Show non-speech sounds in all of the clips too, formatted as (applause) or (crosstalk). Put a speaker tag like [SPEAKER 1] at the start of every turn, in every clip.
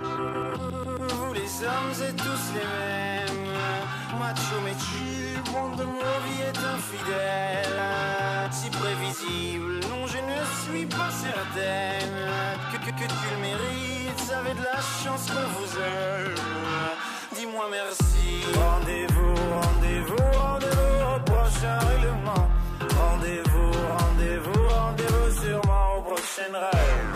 [SPEAKER 1] Vous les hommes êtes tous les mêmes. Macho mais tu, monde de mon vie est infidèle Si prévisible, non je ne suis pas certaine. Que, que, que tu le mérites, avez de la chance qu'on vous aime Dis-moi merci. Rendez-vous, rendez-vous, rendez-vous au prochain règlement. Rendez-vous, rendez-vous, rendez-vous sûrement au prochain rêve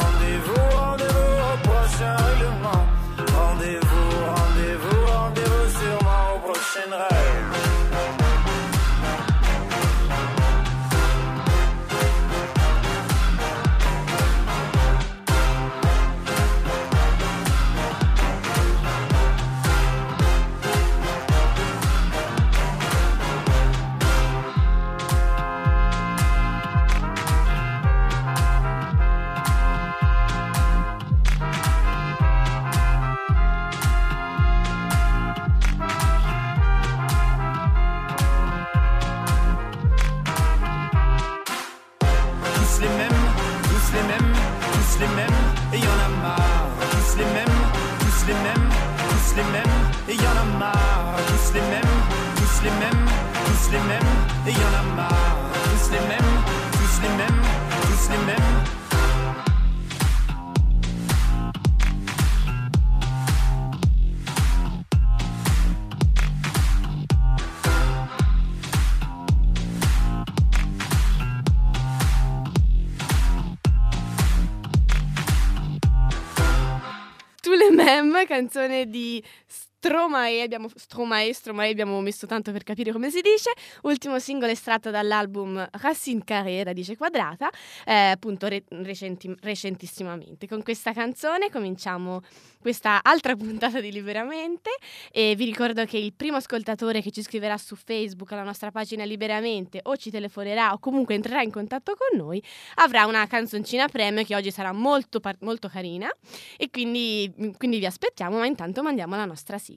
[SPEAKER 1] Rendez-vous, rendez-vous, rendez-vous sûrement au prochain rêve. Et y en a marre. Tous les mêmes, tous les mêmes, tous les mêmes, et y en a marre. Tous les mêmes, tous les mêmes, tous les mêmes.
[SPEAKER 2] Canzone di Stromae, abbiamo, Stromae, Stromae abbiamo messo tanto per capire come si dice, ultimo singolo estratto dall'album Racine Carré, radice quadrata, eh, appunto re- recenti- recentissimamente. Con questa canzone cominciamo questa altra (laughs) puntata di Liberamente e vi ricordo che il primo ascoltatore che ci scriverà su Facebook alla nostra pagina Liberamente o ci telefonerà o comunque entrerà in contatto con noi avrà una canzoncina premio che oggi sarà molto, molto carina e quindi, quindi vi aspettiamo, ma intanto mandiamo la nostra sigla.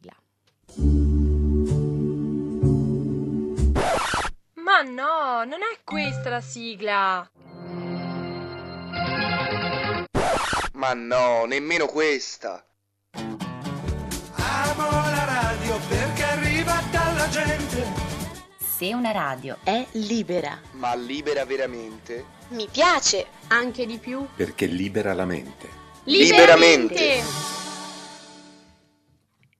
[SPEAKER 3] Ma no, non è questa la sigla.
[SPEAKER 4] Ma no, nemmeno questa.
[SPEAKER 1] Amo la radio perché arriva dalla gente.
[SPEAKER 5] Se una radio è libera,
[SPEAKER 4] Ma libera veramente?
[SPEAKER 6] Mi piace.
[SPEAKER 2] Anche di più?
[SPEAKER 7] perché libera la mente.
[SPEAKER 4] Liberamente.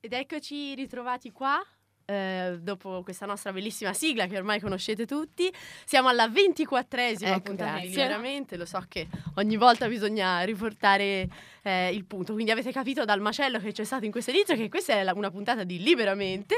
[SPEAKER 2] Ed eccoci ritrovati qua. eh, dopo questa nostra bellissima sigla che ormai conoscete tutti, siamo alla ventiquattresima
[SPEAKER 3] Ecco,
[SPEAKER 2] puntata di. Liberamente. Lo so che ogni volta bisogna riportare eh, il punto. Quindi avete capito dal macello che c'è stato in questo inizio che questa è la- una puntata di Liberamente.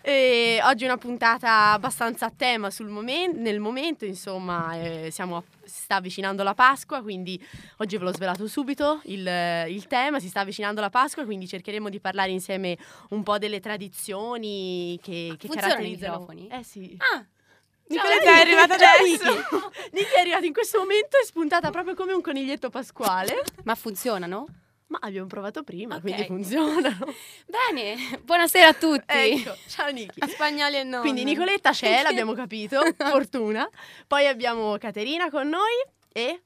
[SPEAKER 2] E oggi è una puntata abbastanza a tema sul momen- nel momento, insomma, eh, siamo
[SPEAKER 8] si sta avvicinando la Pasqua, quindi oggi ve l'ho svelato subito il, il tema, si sta avvicinando la Pasqua, quindi cercheremo di parlare insieme un po' delle tradizioni che, che caratterizzano. Eh sì.
[SPEAKER 7] Ah,
[SPEAKER 8] Nicoletta è arrivata adesso. Niki è arrivata in questo momento e è spuntata proprio come un coniglietto pasquale.
[SPEAKER 7] ma funzionano?
[SPEAKER 8] Ma abbiamo provato prima,
[SPEAKER 7] Ok.
[SPEAKER 8] quindi funzionano. (laughs)
[SPEAKER 7] Bene, buonasera a tutti.
[SPEAKER 8] Ecco, ciao Niki.
[SPEAKER 2] Spagnoli e no.
[SPEAKER 8] Quindi Nicoletta c'è, (laughs) l'abbiamo capito, (laughs) fortuna. Poi abbiamo Caterina con noi e...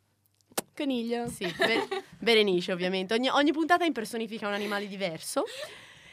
[SPEAKER 2] Coniglio.
[SPEAKER 8] Sì, Be- Berenice ovviamente. Ogni, ogni puntata impersonifica un animale diverso.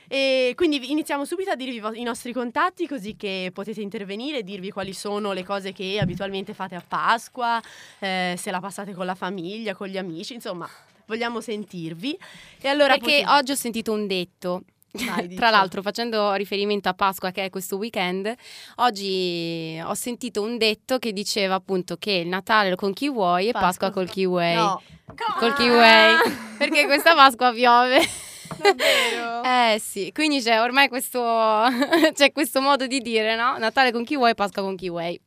[SPEAKER 8] E quindi iniziamo subito a dirvi vo- i nostri contatti così che potete intervenire, dirvi quali sono le cose che abitualmente fate a Pasqua, eh, se la passate con la famiglia, con gli amici, insomma, vogliamo sentirvi. E allora
[SPEAKER 7] Perché
[SPEAKER 8] potete-
[SPEAKER 7] oggi ho sentito un detto.
[SPEAKER 8] Vai, (laughs) dici.
[SPEAKER 7] Tra l'altro, facendo riferimento a Pasqua, che è questo weekend, oggi ho sentito un detto che diceva appunto che il Natale con chi vuoi e Pasqua, col chi vuoi.
[SPEAKER 8] No,
[SPEAKER 7] Col chi vuoi. Perché questa Pasqua piove. (laughs)
[SPEAKER 2] Davvero?
[SPEAKER 7] Eh sì, quindi c'è ormai questo, (laughs) c'è questo modo di dire, no? Natale con chi vuoi, Pasqua con chi vuoi.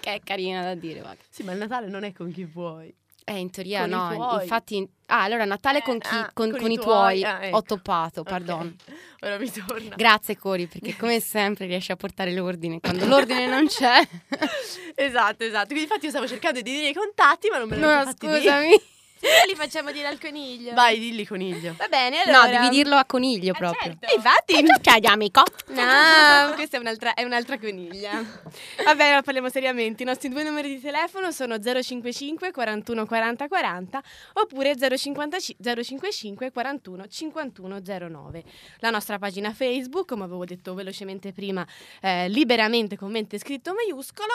[SPEAKER 7] che è carina da dire, va.
[SPEAKER 8] sì, ma il Natale non è con chi vuoi.
[SPEAKER 7] Eh, in teoria
[SPEAKER 8] Con
[SPEAKER 7] no, infatti... Ah, allora Natale
[SPEAKER 8] Eh,
[SPEAKER 7] con, chi,
[SPEAKER 8] ah,
[SPEAKER 7] con,
[SPEAKER 8] con
[SPEAKER 7] con
[SPEAKER 8] i
[SPEAKER 7] tuoi,
[SPEAKER 8] tuoi, ah, ecco.
[SPEAKER 7] ho toppato, pardon. (laughs)
[SPEAKER 8] Ora mi torna.
[SPEAKER 7] Grazie Cori, perché come (laughs) sempre riesci a portare l'ordine quando l'ordine non c'è. (laughs)
[SPEAKER 8] esatto, esatto. Quindi infatti io stavo cercando di dire i contatti, ma non me li
[SPEAKER 7] No,
[SPEAKER 8] fatti dire.
[SPEAKER 7] Scusami.
[SPEAKER 2] li facciamo dire al coniglio.
[SPEAKER 8] Vai, dilli coniglio.
[SPEAKER 2] Va bene, allora.
[SPEAKER 7] No, devi dirlo a coniglio proprio.
[SPEAKER 2] E infatti.
[SPEAKER 7] Ciao amico.
[SPEAKER 2] No, (laughs) questa è un'altra, è un'altra coniglia. Vabbè, allora parliamo seriamente. I nostri due numeri di telefono sono 055 41 40 40 oppure 055, 055 41 51 09. La nostra pagina Facebook, come avevo detto velocemente prima, eh, liberamente con mente scritto maiuscolo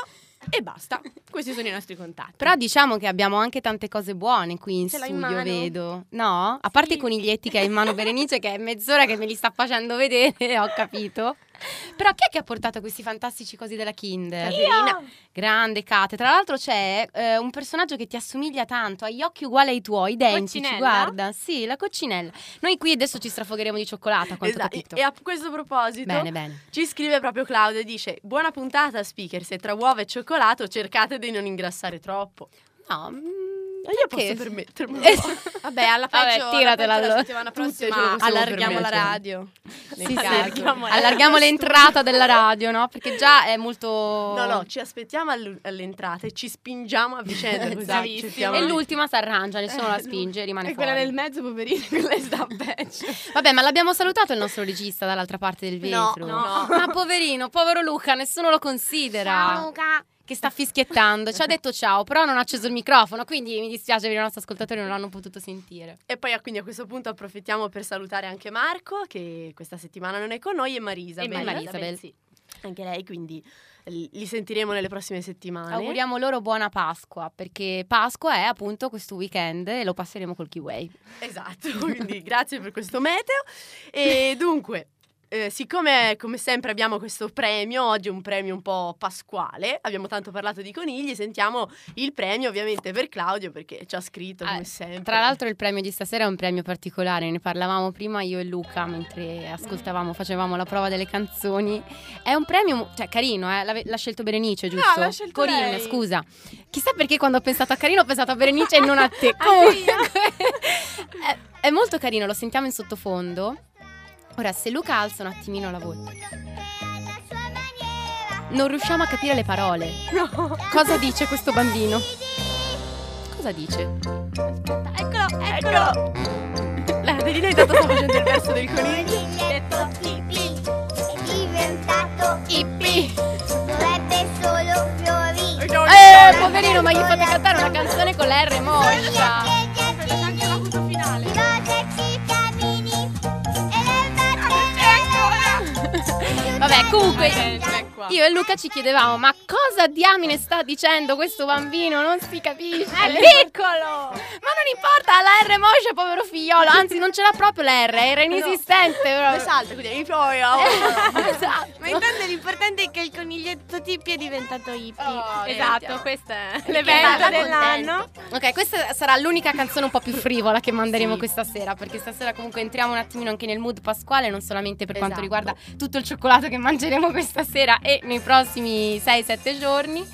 [SPEAKER 2] e basta. Questi sono i nostri contatti.
[SPEAKER 7] Però diciamo che abbiamo anche tante cose buone qui in
[SPEAKER 2] Ce l'hai in
[SPEAKER 7] studio,
[SPEAKER 2] mano?
[SPEAKER 7] vedo. No? A parte i coniglietti che ha in mano Berenice, che è mezz'ora che me li sta facendo vedere, (laughs) ho capito. (laughs) Però chi è che ha portato questi fantastici cosi della Kinder?
[SPEAKER 8] Caterina.
[SPEAKER 7] Grande Kate. Tra l'altro c'è eh, un personaggio che ti assomiglia tanto, ha gli occhi uguali ai tuoi, identici,
[SPEAKER 2] Coccinella?
[SPEAKER 7] guarda. Sì, la coccinella. Noi qui adesso ci strafogheremo di cioccolata, quanto
[SPEAKER 8] Esatto.
[SPEAKER 7] capito.
[SPEAKER 8] E a questo proposito,
[SPEAKER 7] Bene, bene.
[SPEAKER 8] ci scrive proprio Claudio e dice: Buona puntata, speaker. Se tra uova e cioccolato cercate di non ingrassare troppo.
[SPEAKER 7] No, mm,
[SPEAKER 8] io
[SPEAKER 7] perché?
[SPEAKER 8] posso permettermelo.
[SPEAKER 7] Eh,
[SPEAKER 2] Vabbè, alla (laughs)
[SPEAKER 7] Vabbè,
[SPEAKER 2] peggio, alla
[SPEAKER 7] tiratela
[SPEAKER 2] peggio la
[SPEAKER 7] allora.
[SPEAKER 2] settimana
[SPEAKER 8] Tutte ce lo
[SPEAKER 2] prossima allarghiamo la
[SPEAKER 8] permettere.
[SPEAKER 2] radio. Nel
[SPEAKER 7] Sì, sì,
[SPEAKER 2] caso.
[SPEAKER 8] allarghiamo la-
[SPEAKER 7] Allarghiamo l'entrata della radio, no? Perché già è molto...
[SPEAKER 8] No, no, ci aspettiamo all- all'entrata e ci spingiamo a vicenda. così
[SPEAKER 7] Esatto.
[SPEAKER 8] cerchiamo
[SPEAKER 7] E l'ultima si arrangia, nessuno la
[SPEAKER 8] Eh,
[SPEAKER 7] spinge, rimane
[SPEAKER 2] E
[SPEAKER 7] fuori. (laughs)
[SPEAKER 2] quella nel mezzo, poverina, quella sta peggio.
[SPEAKER 7] Vabbè, ma l'abbiamo salutato il nostro regista dall'altra parte del
[SPEAKER 8] No,
[SPEAKER 7] vetro.
[SPEAKER 8] no.
[SPEAKER 7] Ma poverino, povero Luca, nessuno lo considera. Che sta fischiettando. Ci ha detto ciao, però non ha acceso il microfono, quindi mi dispiace per i nostri ascoltatori non l'hanno potuto sentire.
[SPEAKER 8] E poi quindi a questo punto approfittiamo per salutare anche Marco, che questa settimana non è con noi, e Marisa.
[SPEAKER 7] E
[SPEAKER 8] Beh,
[SPEAKER 7] Marisabel.
[SPEAKER 8] sì. Anche lei, quindi li li sentiremo nelle prossime settimane.
[SPEAKER 7] Auguriamo loro buona Pasqua, perché Pasqua è appunto questo weekend e lo passeremo col Kiwi.
[SPEAKER 8] Esatto, (laughs) quindi grazie per questo meteo. E dunque, eh, siccome come sempre abbiamo questo premio, oggi è un premio un po' pasquale, abbiamo tanto parlato di conigli, sentiamo il premio ovviamente per Claudio perché ci ha scritto come
[SPEAKER 7] Ah,
[SPEAKER 8] sempre.
[SPEAKER 7] Tra l'altro il premio di stasera è un premio particolare, ne parlavamo prima io e Luca mentre ascoltavamo, facevamo la prova delle canzoni. È un premio, cioè carino, eh? l'ha, l'ha scelto Berenice, giusto?
[SPEAKER 2] l'ha scelto
[SPEAKER 7] Corinne,
[SPEAKER 2] lei.
[SPEAKER 7] scusa. Chissà perché quando ho pensato a carino ho pensato a Berenice e non a te. (laughs) Comunque, (laughs) è, è molto carino, lo sentiamo in sottofondo. Ora, se Luca alza un attimino la voce. Non riusciamo a capire le parole. Cosa dice questo bambino? Cosa dice?
[SPEAKER 2] Eccolo, eccolo.
[SPEAKER 8] La Caterina intanto sta facendo il verso del coniglio.
[SPEAKER 9] È diventato
[SPEAKER 7] Ippi!
[SPEAKER 9] dovrebbe solo fiorire.
[SPEAKER 7] Eh, poverino, ma gli fate cantare una canzone con la R moscia.
[SPEAKER 9] C'è anche la foto finale. Nel
[SPEAKER 7] Vabbè, comunque,
[SPEAKER 8] Ecco qua.
[SPEAKER 7] io e Luca ci chiedevamo, ma cosa diamine sta dicendo questo bambino? Non si capisce.
[SPEAKER 2] È piccolo.
[SPEAKER 7] Ma non importa, la R moscia, povero figliolo. Anzi, non ce l'ha proprio la R, era inesistente. Proprio.
[SPEAKER 8] salta, quindi mi provo.
[SPEAKER 7] esatto.
[SPEAKER 2] Ma intanto l'importante è che il coniglietto Tippi è diventato hippie.
[SPEAKER 8] Oh,
[SPEAKER 2] esatto, questo è l'evento dell'anno.
[SPEAKER 7] Ok, questa sarà l'unica canzone un po' più frivola che manderemo
[SPEAKER 8] Sì.
[SPEAKER 7] questa sera, perché stasera comunque entriamo un attimino anche nel mood pasquale, non solamente per quanto
[SPEAKER 8] Esatto.
[SPEAKER 7] riguarda tutto il cioccolato che mangeremo questa sera e nei prossimi 6-7 giorni.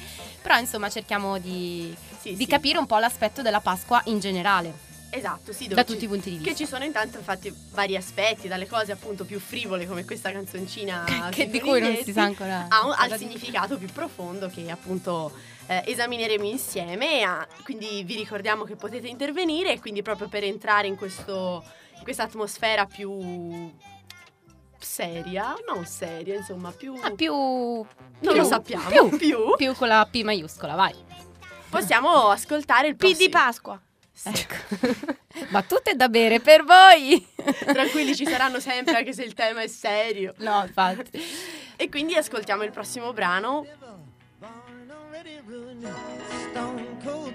[SPEAKER 7] Però insomma cerchiamo di
[SPEAKER 8] Sì,
[SPEAKER 7] di
[SPEAKER 8] sì.
[SPEAKER 7] capire un po' l'aspetto della Pasqua in generale,
[SPEAKER 8] Esatto, sì,
[SPEAKER 7] da
[SPEAKER 8] ci-
[SPEAKER 7] tutti i punti di
[SPEAKER 8] Che
[SPEAKER 7] vista.
[SPEAKER 8] ci sono intanto infatti vari aspetti, dalle cose appunto più frivole come questa canzoncina
[SPEAKER 7] Che- di cui non si sa ancora
[SPEAKER 8] a un- al significato più profondo che appunto eh, esamineremo insieme. a- quindi vi ricordiamo che potete intervenire e quindi proprio per entrare in, questo, in questa atmosfera più seria, non seria, insomma, più...
[SPEAKER 7] Ah, più
[SPEAKER 8] non
[SPEAKER 7] più-
[SPEAKER 8] lo sappiamo,
[SPEAKER 7] più.
[SPEAKER 8] più,
[SPEAKER 7] più con la P maiuscola, vai.
[SPEAKER 8] possiamo ascoltare il
[SPEAKER 6] P di
[SPEAKER 8] prossimo.
[SPEAKER 6] Pasqua.
[SPEAKER 8] Sì.
[SPEAKER 7] Ecco. (laughs) Battute da bere per voi. (laughs)
[SPEAKER 8] Tranquilli, ci saranno sempre anche se il tema è serio.
[SPEAKER 7] No, infatti.
[SPEAKER 8] E quindi ascoltiamo il prossimo brano.
[SPEAKER 10] Stone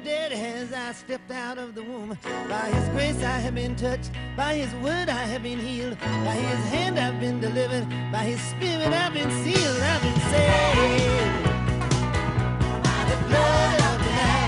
[SPEAKER 10] dead as I stepped out of the womb. By His grace I have been touched. By His word I have been healed. By His hand I've been delivered. By His spirit I've been sealed. I've been saved. The blood of the Lamb.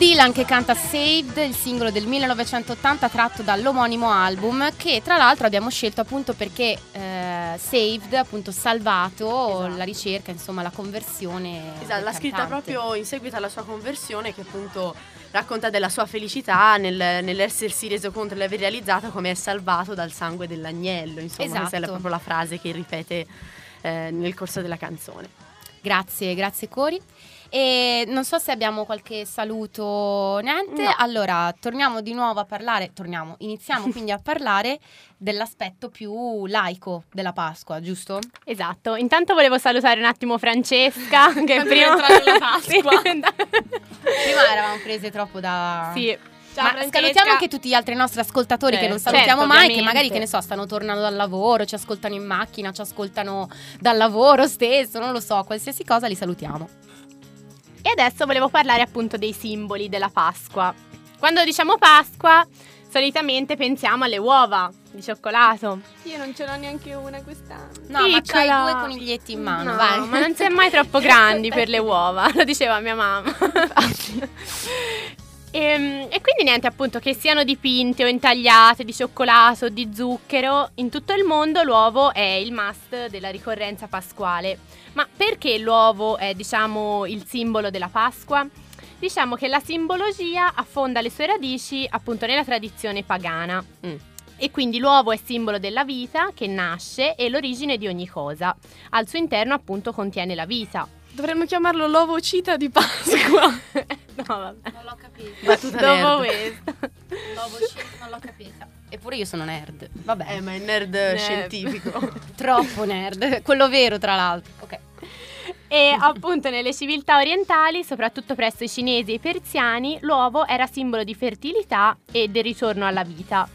[SPEAKER 7] Dylan che canta Saved, il singolo del 1980 tratto dall'omonimo album che tra l'altro abbiamo scelto appunto perché eh, Saved, appunto salvato,
[SPEAKER 8] Esatto.
[SPEAKER 7] la ricerca, insomma la conversione.
[SPEAKER 8] Esatto, l'ha scritta proprio in seguito alla sua conversione che appunto racconta della sua felicità nel- nell'essersi reso conto di aver realizzato come è salvato dal sangue dell'agnello, insomma questa è
[SPEAKER 7] Esatto.
[SPEAKER 8] proprio la frase che ripete eh, nel corso della canzone.
[SPEAKER 7] Grazie, grazie Cori. E non so se abbiamo qualche saluto, niente.
[SPEAKER 8] No.
[SPEAKER 7] Allora, torniamo di nuovo a parlare, torniamo, iniziamo (laughs) quindi a parlare dell'aspetto più laico della Pasqua, giusto?
[SPEAKER 6] Esatto. Intanto volevo salutare un attimo Francesca (laughs) che prima
[SPEAKER 7] è entrata la (laughs) Pasqua. Prima eravamo prese troppo da...
[SPEAKER 6] Sì. Ciao
[SPEAKER 7] Ma
[SPEAKER 6] Francesca.
[SPEAKER 7] salutiamo anche tutti gli altri nostri ascoltatori che non
[SPEAKER 8] Certo,
[SPEAKER 7] salutiamo
[SPEAKER 6] certo,
[SPEAKER 7] mai, che
[SPEAKER 6] ovviamente.
[SPEAKER 7] magari, che ne so, stanno tornando dal lavoro, ci ascoltano in macchina, ci ascoltano dal lavoro stesso, non lo so, qualsiasi cosa li salutiamo.
[SPEAKER 6] E adesso volevo parlare appunto dei simboli della Pasqua. Quando diciamo Pasqua, solitamente pensiamo alle uova, di cioccolato.
[SPEAKER 2] Io non ce l'ho neanche una quest'anno.
[SPEAKER 7] No, ma c'hai
[SPEAKER 6] Piccola.
[SPEAKER 7] due coniglietti in mano,
[SPEAKER 6] No,
[SPEAKER 7] vai.
[SPEAKER 6] ma non si è mai troppo grandi (laughs) per le uova, (laughs) lo diceva mia mamma. Ehm, E, quindi niente, appunto, che siano dipinte o intagliate di cioccolato o di zucchero, in tutto il mondo l'uovo è il must della ricorrenza pasquale. Ma perché l'uovo è, diciamo, il simbolo della Pasqua? Diciamo che la simbologia affonda le sue radici appunto nella tradizione pagana.
[SPEAKER 7] Mm.
[SPEAKER 6] E quindi l'uovo è simbolo della vita che nasce e l'origine di ogni cosa. Al suo interno appunto contiene la vita.
[SPEAKER 2] Dovremmo chiamarlo l'ovo cita di Pasqua. (laughs)
[SPEAKER 6] no, vabbè.
[SPEAKER 7] Non l'ho capito.
[SPEAKER 6] Battuta Dopo
[SPEAKER 7] nerd.
[SPEAKER 6] questo.
[SPEAKER 7] L'uovo shit non l'ho capita. Eppure io sono nerd. Vabbè.
[SPEAKER 6] Eh,
[SPEAKER 8] ma è nerd
[SPEAKER 6] scientifico. (laughs)
[SPEAKER 7] Troppo nerd. Quello vero, tra l'altro. Ok.
[SPEAKER 6] E appunto nelle civiltà orientali, soprattutto presso i cinesi e i persiani, l'uovo era simbolo di fertilità e del ritorno alla vita.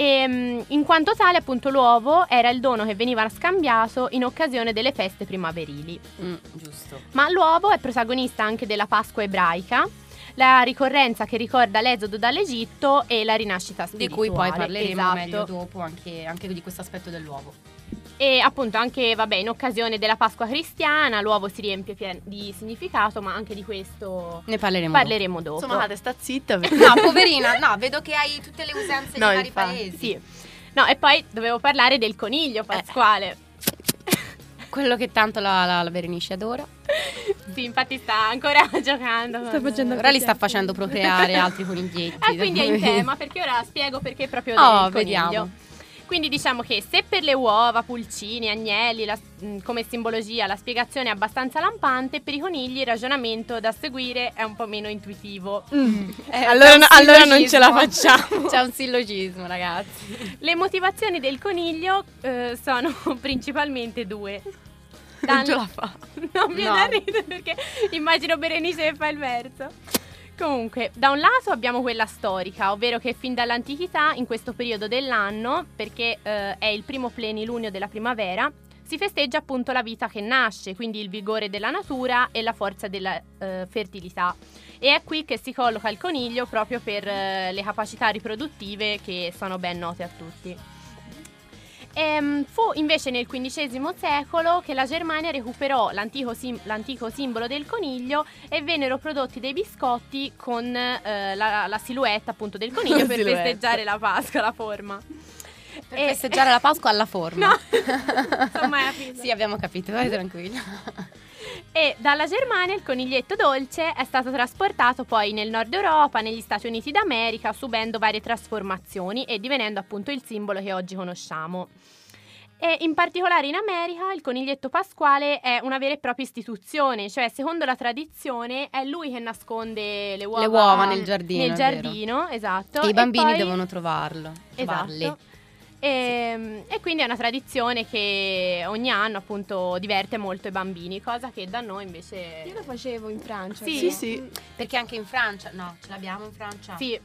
[SPEAKER 6] E, mm, in quanto tale, appunto, l'uovo era il dono che veniva scambiato in occasione delle feste primaverili.
[SPEAKER 7] Mm, giusto.
[SPEAKER 6] Ma l'uovo è protagonista anche della Pasqua ebraica, la ricorrenza che ricorda l'esodo dall'Egitto e la rinascita
[SPEAKER 7] Di
[SPEAKER 6] spirituale.
[SPEAKER 7] cui poi parleremo
[SPEAKER 6] Esatto.
[SPEAKER 7] meglio dopo anche, anche di questo aspetto dell'uovo.
[SPEAKER 6] E appunto anche, vabbè, in occasione della Pasqua cristiana l'uovo si riempie pien- di significato, ma anche di questo
[SPEAKER 7] Ne parleremo
[SPEAKER 6] parleremo dopo.
[SPEAKER 8] Insomma, Ade, sta zitta. (laughs) perché-
[SPEAKER 7] No, (laughs) poverina, no, vedo che hai tutte le usanze
[SPEAKER 8] No,
[SPEAKER 7] dei vari
[SPEAKER 8] infatti.
[SPEAKER 7] paesi.
[SPEAKER 6] Sì. No, e poi dovevo parlare del coniglio pasquale. (laughs)
[SPEAKER 7] Quello che tanto la, la, la Berenice adora.
[SPEAKER 6] Sì, infatti sta ancora giocando.
[SPEAKER 2] Sta
[SPEAKER 6] con-
[SPEAKER 2] facendo
[SPEAKER 7] Ora li sta facendo procreare altri coniglietti.
[SPEAKER 6] Ah, quindi è in tema, perché ora spiego perché proprio del
[SPEAKER 7] Oh,
[SPEAKER 6] coniglio.
[SPEAKER 7] vediamo.
[SPEAKER 6] Quindi diciamo che se per le uova, pulcini, agnelli, la- mh, come simbologia la spiegazione è abbastanza lampante, per i conigli il ragionamento da seguire è un po' meno intuitivo.
[SPEAKER 7] Eh,
[SPEAKER 2] allora, allora non ce la facciamo.
[SPEAKER 7] C'è un sillogismo, ragazzi.
[SPEAKER 6] Le motivazioni del coniglio eh, sono (laughs) principalmente due.
[SPEAKER 8] Non
[SPEAKER 6] Dan-
[SPEAKER 8] ce la fa. (laughs)
[SPEAKER 6] Non mi
[SPEAKER 7] No.
[SPEAKER 6] da ridere perché immagino Berenice che fa il verso. Comunque, da un lato abbiamo quella storica, ovvero che fin dall'antichità, in questo periodo dell'anno, perché eh, è il primo plenilunio della primavera, si festeggia appunto la vita che nasce, quindi il vigore della natura e la forza della eh, fertilità. E è qui che si colloca il coniglio proprio per eh, le capacità riproduttive che sono ben note a tutti. Ehm, fu invece nel XV secolo che la Germania recuperò l'antico, sim- l'antico simbolo del coniglio e vennero prodotti dei biscotti con eh, la, la silhouette appunto del coniglio (laughs) per
[SPEAKER 8] silhouette.
[SPEAKER 6] festeggiare la Pasqua, la forma.
[SPEAKER 7] Per
[SPEAKER 6] E-
[SPEAKER 7] festeggiare la Pasqua alla forma.
[SPEAKER 6] No, (laughs) insomma, è
[SPEAKER 7] sì, abbiamo capito, vai tranquilla.
[SPEAKER 6] E dalla Germania il coniglietto dolce è stato trasportato poi nel nord Europa, negli Stati Uniti d'America, subendo varie trasformazioni e divenendo appunto il simbolo che oggi conosciamo. E in particolare in America il coniglietto pasquale è una vera e propria istituzione, cioè secondo la tradizione è lui che nasconde le uova,
[SPEAKER 7] Le uova nel giardino,
[SPEAKER 6] Nel giardino, esatto.
[SPEAKER 7] E i bambini
[SPEAKER 6] poi-
[SPEAKER 7] devono trovarlo. trovarli.
[SPEAKER 6] Esatto. E, e quindi è una tradizione che ogni anno appunto diverte molto i bambini, cosa che da noi invece...
[SPEAKER 2] Io lo facevo in Francia.
[SPEAKER 6] Sì.
[SPEAKER 8] Sì, sì.
[SPEAKER 7] Perché anche in Francia, no, ce l'abbiamo in Francia.
[SPEAKER 6] Sì,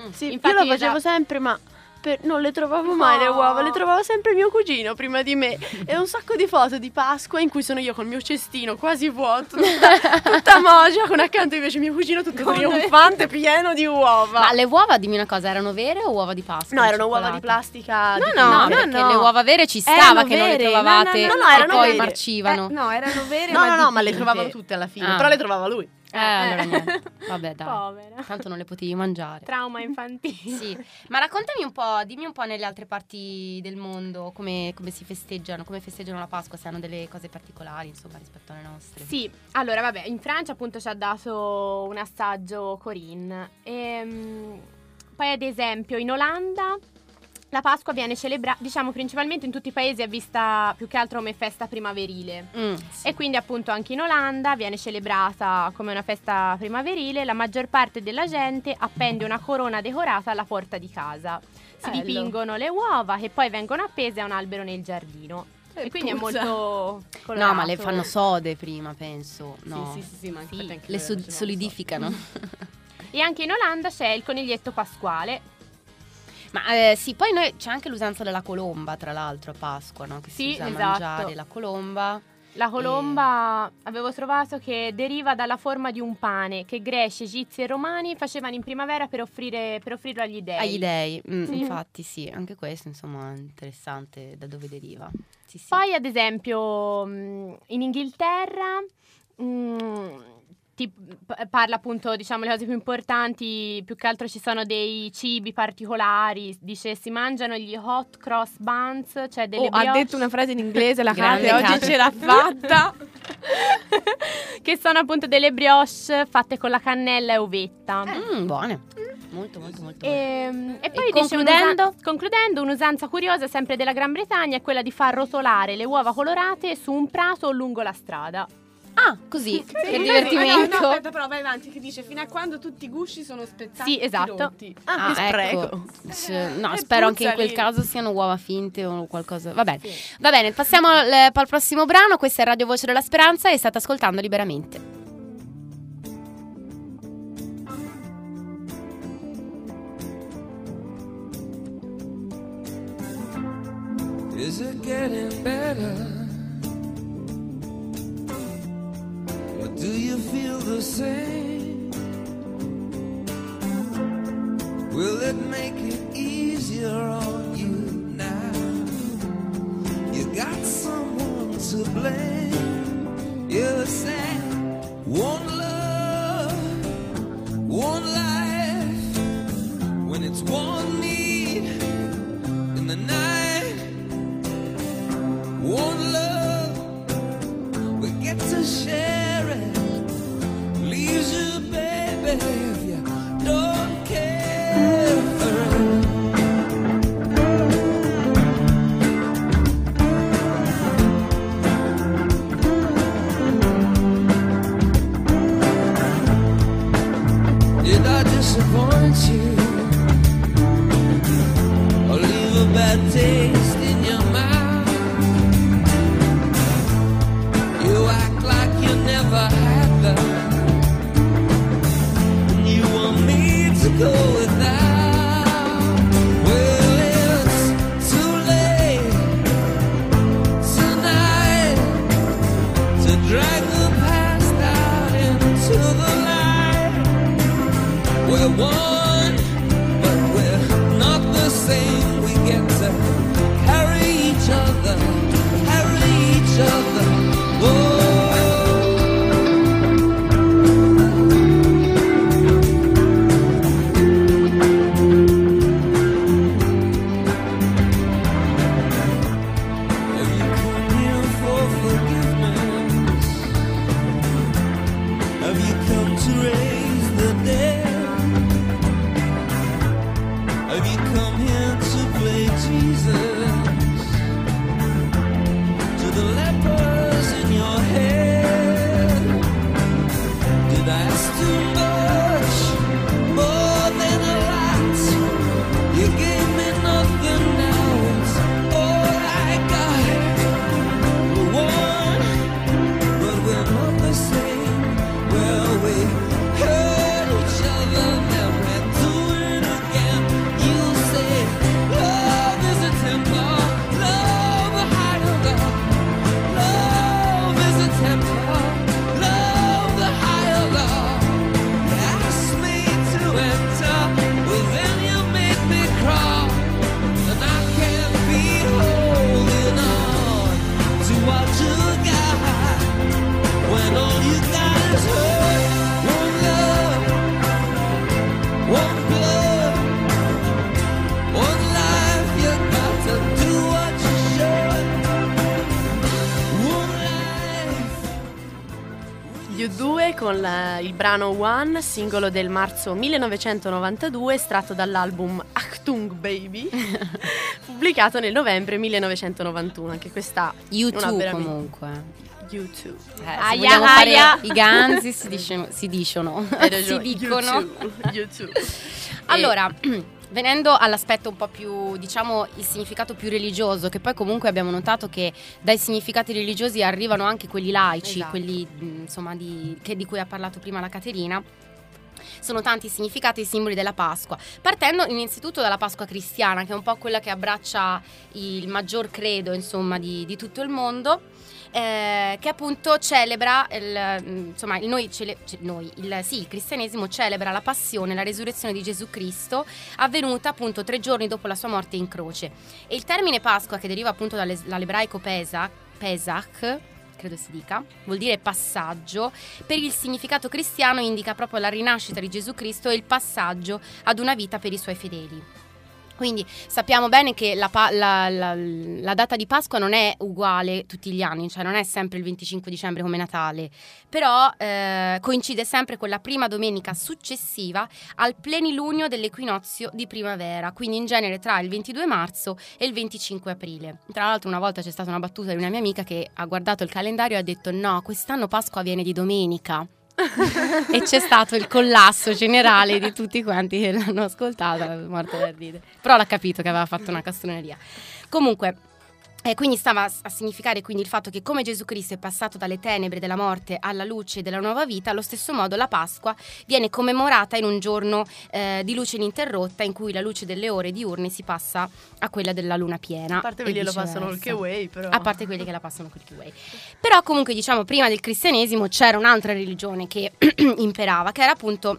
[SPEAKER 7] Mm.
[SPEAKER 8] Sì,
[SPEAKER 6] Infatti
[SPEAKER 8] io lo facevo
[SPEAKER 6] da-
[SPEAKER 8] sempre, ma per- non le trovavo mai le uova, le trovava sempre mio cugino prima di me. E un sacco di foto di Pasqua in cui sono io col mio cestino quasi vuoto, tutta, (laughs) tutta mogia, con accanto invece mio cugino tutto
[SPEAKER 6] Con-
[SPEAKER 8] trionfante, pieno di uova.
[SPEAKER 7] Ma le uova, dimmi una cosa, erano vere o uova di Pasqua?
[SPEAKER 8] no, erano uova di plastica.
[SPEAKER 2] No,
[SPEAKER 8] di-
[SPEAKER 2] no,
[SPEAKER 7] No,
[SPEAKER 2] no,
[SPEAKER 7] perché
[SPEAKER 2] no.
[SPEAKER 7] le uova vere ci stava
[SPEAKER 2] Erano
[SPEAKER 7] che non le
[SPEAKER 2] vere, no, no, no,
[SPEAKER 8] no,
[SPEAKER 7] e
[SPEAKER 8] erano
[SPEAKER 7] poi
[SPEAKER 8] vere.
[SPEAKER 7] marcivano.
[SPEAKER 2] Eh, no, erano vere,
[SPEAKER 8] No,
[SPEAKER 2] ma
[SPEAKER 8] no, no, ma le trovavano tutte alla fine,
[SPEAKER 7] Ah.
[SPEAKER 8] però le trovava lui.
[SPEAKER 7] Eh, allora niente. (laughs) Vabbè, dai.
[SPEAKER 6] povera.
[SPEAKER 7] Tanto non le potevi mangiare.
[SPEAKER 6] Trauma (laughs) infantile.
[SPEAKER 7] Sì, ma raccontami un po', dimmi un po' nelle altre parti del mondo come, come si festeggiano, come festeggiano la Pasqua, se hanno delle cose particolari, insomma, rispetto alle nostre.
[SPEAKER 6] Sì, allora vabbè, in Francia appunto ci ha dato un assaggio Corinne. Ehm, poi ad esempio in Olanda la Pasqua viene celebrata, diciamo principalmente in tutti i paesi è vista più che altro come festa primaverile.
[SPEAKER 7] Mm,
[SPEAKER 6] E quindi appunto anche in Olanda viene celebrata come una festa primaverile, la maggior parte della gente appende una corona decorata alla porta di casa. Si
[SPEAKER 8] Bello.
[SPEAKER 6] dipingono le uova che poi vengono appese a un albero nel giardino. E, quindi è molto
[SPEAKER 7] No,
[SPEAKER 6] colorato.
[SPEAKER 7] ma le fanno sode prima, penso. No.
[SPEAKER 8] Sì, sì, sì, sì, ma anche
[SPEAKER 6] Sì,
[SPEAKER 7] Le so- solidificano.
[SPEAKER 6] E anche in Olanda c'è il coniglietto pasquale.
[SPEAKER 7] Ma eh, sì, poi noi c'è anche l'usanza della colomba, tra l'altro, a Pasqua, no? Che si
[SPEAKER 6] Sì,
[SPEAKER 7] usa
[SPEAKER 6] esatto.
[SPEAKER 7] mangiare la colomba.
[SPEAKER 2] La colomba avevo trovato che deriva dalla forma di un pane che greci, egizi e romani facevano in primavera per, offrire, per offrirlo agli dei.
[SPEAKER 7] Agli dei, mm,
[SPEAKER 2] Sì.
[SPEAKER 7] infatti sì, anche questo insomma è interessante da dove deriva. Sì, sì.
[SPEAKER 2] Poi, ad esempio, mh, in Inghilterra mh, ti parla appunto, diciamo, le cose più importanti. Più che altro ci sono dei cibi particolari. Dice si mangiano gli hot cross buns, cioè delle
[SPEAKER 8] Oh, ha
[SPEAKER 2] brioche.
[SPEAKER 8] detto una frase in inglese, la (laughs) Kate oggi ce l'ha fatta. (laughs)
[SPEAKER 2] che sono appunto delle brioche fatte con la cannella e uvetta.
[SPEAKER 7] Mm, buone. Molto, molto, molto. buone.
[SPEAKER 2] E, e poi
[SPEAKER 7] E concludendo?
[SPEAKER 2] un'usa- concludendo, un'usanza curiosa sempre della Gran Bretagna è quella di far rotolare le uova colorate su un prato o lungo la strada.
[SPEAKER 7] Ah, così, per
[SPEAKER 8] Sì,
[SPEAKER 7] divertimento.
[SPEAKER 8] No, no, aspetta, però vai avanti, che dice fino a quando tutti i gusci sono spezzati.
[SPEAKER 2] Sì, esatto.
[SPEAKER 8] rotti.
[SPEAKER 7] Ah,
[SPEAKER 8] che
[SPEAKER 7] ecco. C- No,
[SPEAKER 8] E
[SPEAKER 7] spero anche in quel
[SPEAKER 8] lì.
[SPEAKER 7] caso siano uova finte o qualcosa. Va bene. Va bene, passiamo al, al prossimo brano. Questa è Radio Voce della Speranza e state ascoltando liberamente.
[SPEAKER 11] Is it getting better? Do you feel the same? Will it make it easier on you now? You got someone to blame. You're said one love, one life. When it's one disappoint you? Or leave a bad taste
[SPEAKER 8] con la- il brano One, singolo del marzo 1992, estratto dall'album Achtung Baby, (laughs) pubblicato nel novembre 1991. Anche questa
[SPEAKER 7] YouTube
[SPEAKER 8] veramente-
[SPEAKER 7] comunque.
[SPEAKER 8] YouTube.
[SPEAKER 7] Eh,
[SPEAKER 2] Aia, aia.
[SPEAKER 7] i ganzi si, dice- si dicono. (laughs) Si dicono.
[SPEAKER 8] YouTube. (laughs) YouTube.
[SPEAKER 7] Allora, (clears throat) venendo all'aspetto un po' più, diciamo, il significato più religioso, che poi comunque abbiamo notato che dai significati religiosi arrivano anche quelli laici,
[SPEAKER 8] Esatto.
[SPEAKER 7] quelli insomma di, che- di cui ha parlato prima la Caterina. Sono tanti i significati e i simboli della Pasqua, partendo innanzitutto dalla Pasqua cristiana, che è un po' quella che abbraccia il maggior credo, insomma, di, di tutto il mondo. Eh, che appunto celebra, il, mm, insomma, il noi, cele- ce- noi, il, sì, il cristianesimo celebra la passione, la resurrezione di Gesù Cristo, avvenuta appunto tre giorni dopo la sua morte in croce. E il termine Pasqua, che deriva appunto dalle- dall'ebraico Pesach, Pesach credo si dica, vuol dire passaggio, per il significato cristiano indica proprio la rinascita di Gesù Cristo e il passaggio ad una vita per i suoi fedeli. Quindi sappiamo bene che la, la- la- la data di Pasqua non è uguale tutti gli anni, cioè non è sempre il 25 dicembre come Natale, però eh, coincide sempre con la prima domenica successiva al plenilunio dell'equinozio di primavera, quindi in genere tra il 22 marzo e il 25 aprile. Tra l'altro una volta c'è stata una battuta di una mia amica che ha guardato il calendario e ha detto no, quest'anno Pasqua viene di domenica. E c'è stato il collasso generale di tutti quanti che l'hanno ascoltata, morta da ridere. Però l'ha capito che aveva fatto una castroneria. Comunque, eh, quindi stava a significare quindi il fatto che come Gesù Cristo è passato dalle tenebre della morte alla luce della nuova vita, allo stesso modo la Pasqua viene commemorata in un giorno eh, di luce ininterrotta in cui la luce delle ore diurne si passa a quella della luna piena.
[SPEAKER 8] A parte
[SPEAKER 7] e
[SPEAKER 8] quelli che
[SPEAKER 7] viceversa.
[SPEAKER 8] passano il K-Way, però.
[SPEAKER 7] A parte quelli che la passano col Kiwi. Però comunque diciamo prima del cristianesimo c'era un'altra religione che (clears throat) imperava, che era appunto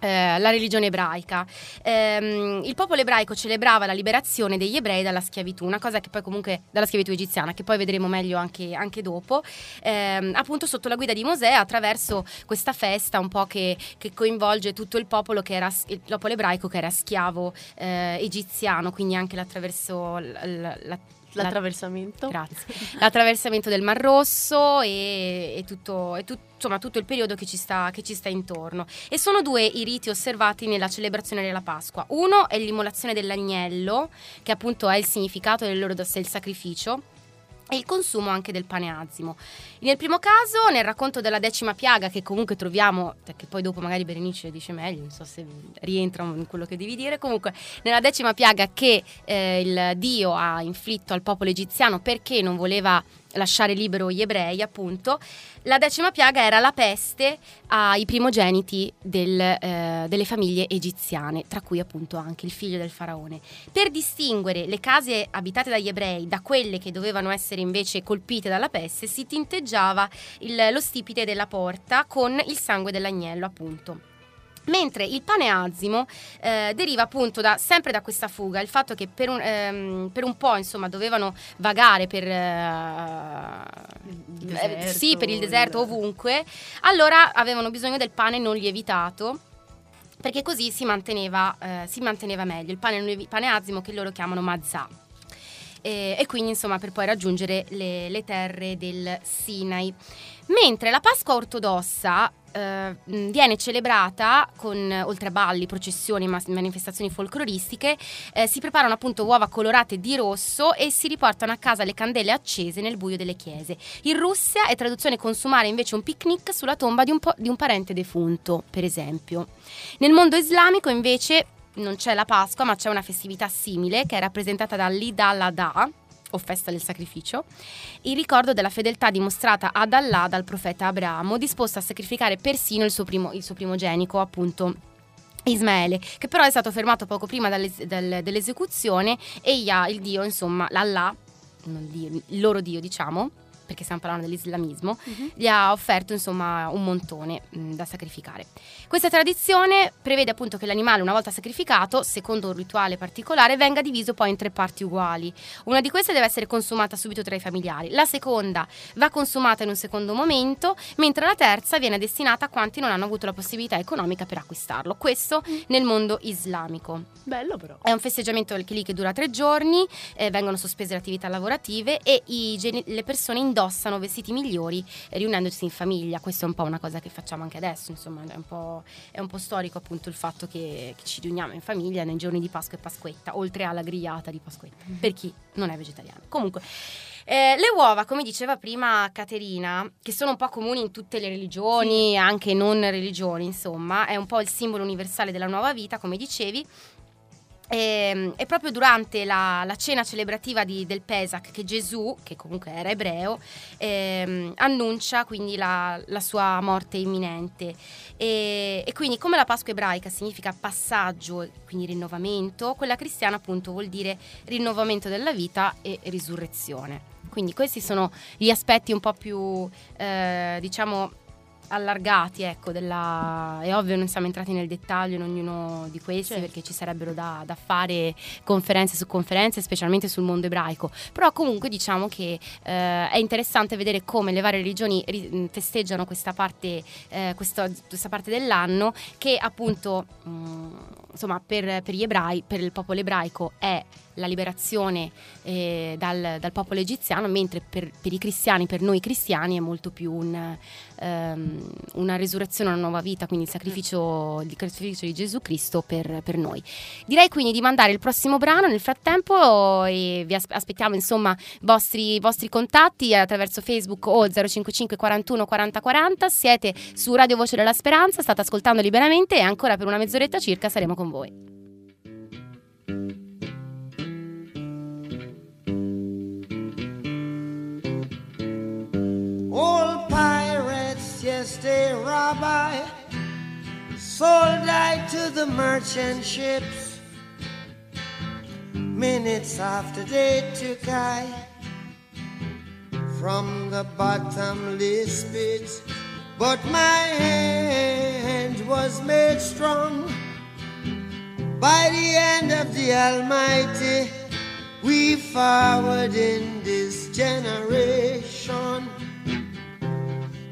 [SPEAKER 7] eh, la religione ebraica. Ehm, il popolo ebraico celebrava la liberazione degli ebrei dalla schiavitù, una cosa che poi comunque dalla schiavitù egiziana, che poi vedremo meglio anche, anche dopo, ehm, appunto sotto la guida di Mosè attraverso questa festa un po' che, che coinvolge tutto il popolo era il popolo ebraico che era schiavo eh, egiziano, quindi anche l'attraverso l- l- la-
[SPEAKER 8] L'attraversamento.
[SPEAKER 7] Grazie. (laughs) L'attraversamento del Mar Rosso e, e tutto, e tut- insomma, tutto il periodo che ci, sta, che ci sta intorno. E sono due i riti osservati nella celebrazione della Pasqua. Uno è l'immolazione dell'agnello, che appunto è il significato del loro il sacrificio. E il consumo anche del pane azimo. Nel primo caso, nel racconto della decima piaga, che comunque troviamo, che poi dopo magari Berenice dice meglio, non so se rientra in quello che devi dire, comunque nella decima piaga che eh, il Dio ha inflitto al popolo egiziano perché non voleva lasciare libero gli ebrei, appunto, la decima piaga era la peste ai primogeniti del, eh, delle famiglie egiziane, tra cui appunto anche il figlio del faraone. Per distinguere le case abitate dagli ebrei da quelle che dovevano essere invece colpite dalla peste, si tinteggiava il- lo stipite della porta con il sangue dell'agnello, appunto. Mentre il pane azimo eh, deriva appunto da- sempre da questa fuga, il fatto che per un, ehm, per un po' insomma dovevano vagare per, eh, eh, sì, per il deserto ovunque, allora avevano bisogno del pane non lievitato perché così si manteneva, eh, si manteneva meglio, il pane, pane azimo che loro chiamano mazzà. E, e quindi insomma per poi raggiungere le, le terre del Sinai. Mentre la Pasqua ortodossa eh, viene celebrata con, eh, oltre a balli, processioni, ma- manifestazioni folcloristiche, eh, si preparano appunto uova colorate di rosso e si riportano a casa le candele accese nel buio delle chiese. In Russia è traduzione consumare invece un picnic sulla tomba di un, po- di un parente defunto, per esempio. Nel mondo islamico invece non c'è la Pasqua, ma c'è una festività simile che è rappresentata dall'Id al-Adha, o festa del sacrificio, il ricordo della fedeltà dimostrata ad Allah dal profeta Abramo, disposto a sacrificare persino il suo, primo, il suo primogenico, appunto. Ismaele, che però è stato fermato poco prima del- dell'esecuzione e Yah, il dio, insomma, l'Allah, non dio, il loro dio diciamo, perché stiamo parlando dell'islamismo, gli ha offerto insomma un montone mh, da sacrificare. Questa tradizione prevede appunto che l'animale una volta sacrificato, secondo un rituale particolare, venga diviso poi in tre parti uguali. Una di queste deve essere consumata subito tra i familiari, la seconda va consumata in un secondo momento, mentre la terza viene destinata a quanti non hanno avuto la possibilità economica per acquistarlo. Questo nel mondo islamico.
[SPEAKER 8] Bello però.
[SPEAKER 7] È un festeggiamento che lì che dura tre giorni, eh, vengono sospese le attività lavorative e i le persone indossano vestiti migliori eh, riunendosi in famiglia. Questo è un po' una cosa che facciamo anche adesso, insomma, è un po', è un po' storico appunto il fatto che, che ci riuniamo in famiglia nei giorni di Pasqua e Pasquetta, oltre alla grigliata di Pasquetta, per chi non è vegetariano. Comunque, eh, le uova, come diceva prima Caterina, che sono un po' comuni in tutte le religioni, anche non religioni, insomma, è un po' il simbolo universale della nuova vita, come dicevi. E, e proprio durante la, la cena celebrativa di- del Pesach che Gesù, che comunque era ebreo, ehm, annuncia quindi la, la sua morte imminente. E, e quindi come la Pasqua ebraica significa passaggio, quindi rinnovamento, quella cristiana appunto vuol dire rinnovamento della vita e risurrezione. Quindi questi sono gli aspetti un po' più, eh, diciamo, allargati, ecco, della... è ovvio non siamo entrati nel dettaglio in ognuno di questi
[SPEAKER 6] Certo.
[SPEAKER 7] perché ci sarebbero da, da fare conferenze su conferenze, specialmente sul mondo ebraico, però comunque diciamo che eh, è interessante vedere come le varie religioni ri- festeggiano questa parte, eh, questo- questa parte dell'anno che appunto mh, insomma per, per gli ebrei, per il popolo ebraico è la liberazione eh, dal, dal popolo egiziano, mentre per, per i cristiani, per noi cristiani, è molto più un, ehm, una resurrezione, una nuova vita, quindi il sacrificio, il sacrificio di Gesù Cristo per, per noi. Direi quindi di mandare il prossimo brano nel frattempo e vi as- aspettiamo insomma vostri, vostri contatti attraverso Facebook o 055 41 40 40. Siete su Radio Voce della Speranza, state ascoltando liberamente e ancora per una mezz'oretta circa saremo con voi.
[SPEAKER 12] Old pirates, yes, they rabbi, sold I to the merchant ships. Minutes after they took I from the bottomless pit, but my hand was made strong by the hand of the Almighty. We forward in this generation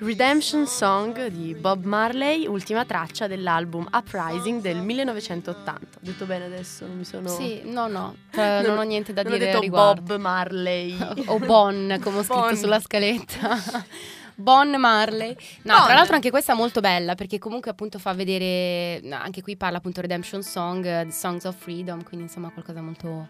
[SPEAKER 6] Redemption Song di Bob Marley, ultima traccia dell'album Uprising del 1980. Ho detto bene adesso, non mi sono...
[SPEAKER 7] Sì, no, no, (laughs) cioè, non ho niente da
[SPEAKER 6] non ho
[SPEAKER 7] dire
[SPEAKER 6] detto
[SPEAKER 7] a riguardo.
[SPEAKER 6] Bob Marley. (laughs)
[SPEAKER 7] o Bon, come ho scritto
[SPEAKER 6] Bon.
[SPEAKER 7] sulla scaletta. (laughs) Bon Marley. No,
[SPEAKER 6] Bon.
[SPEAKER 7] tra l'altro anche questa è molto bella perché comunque appunto fa vedere, anche qui parla appunto Redemption Song, eh, The Songs of Freedom, quindi insomma qualcosa molto,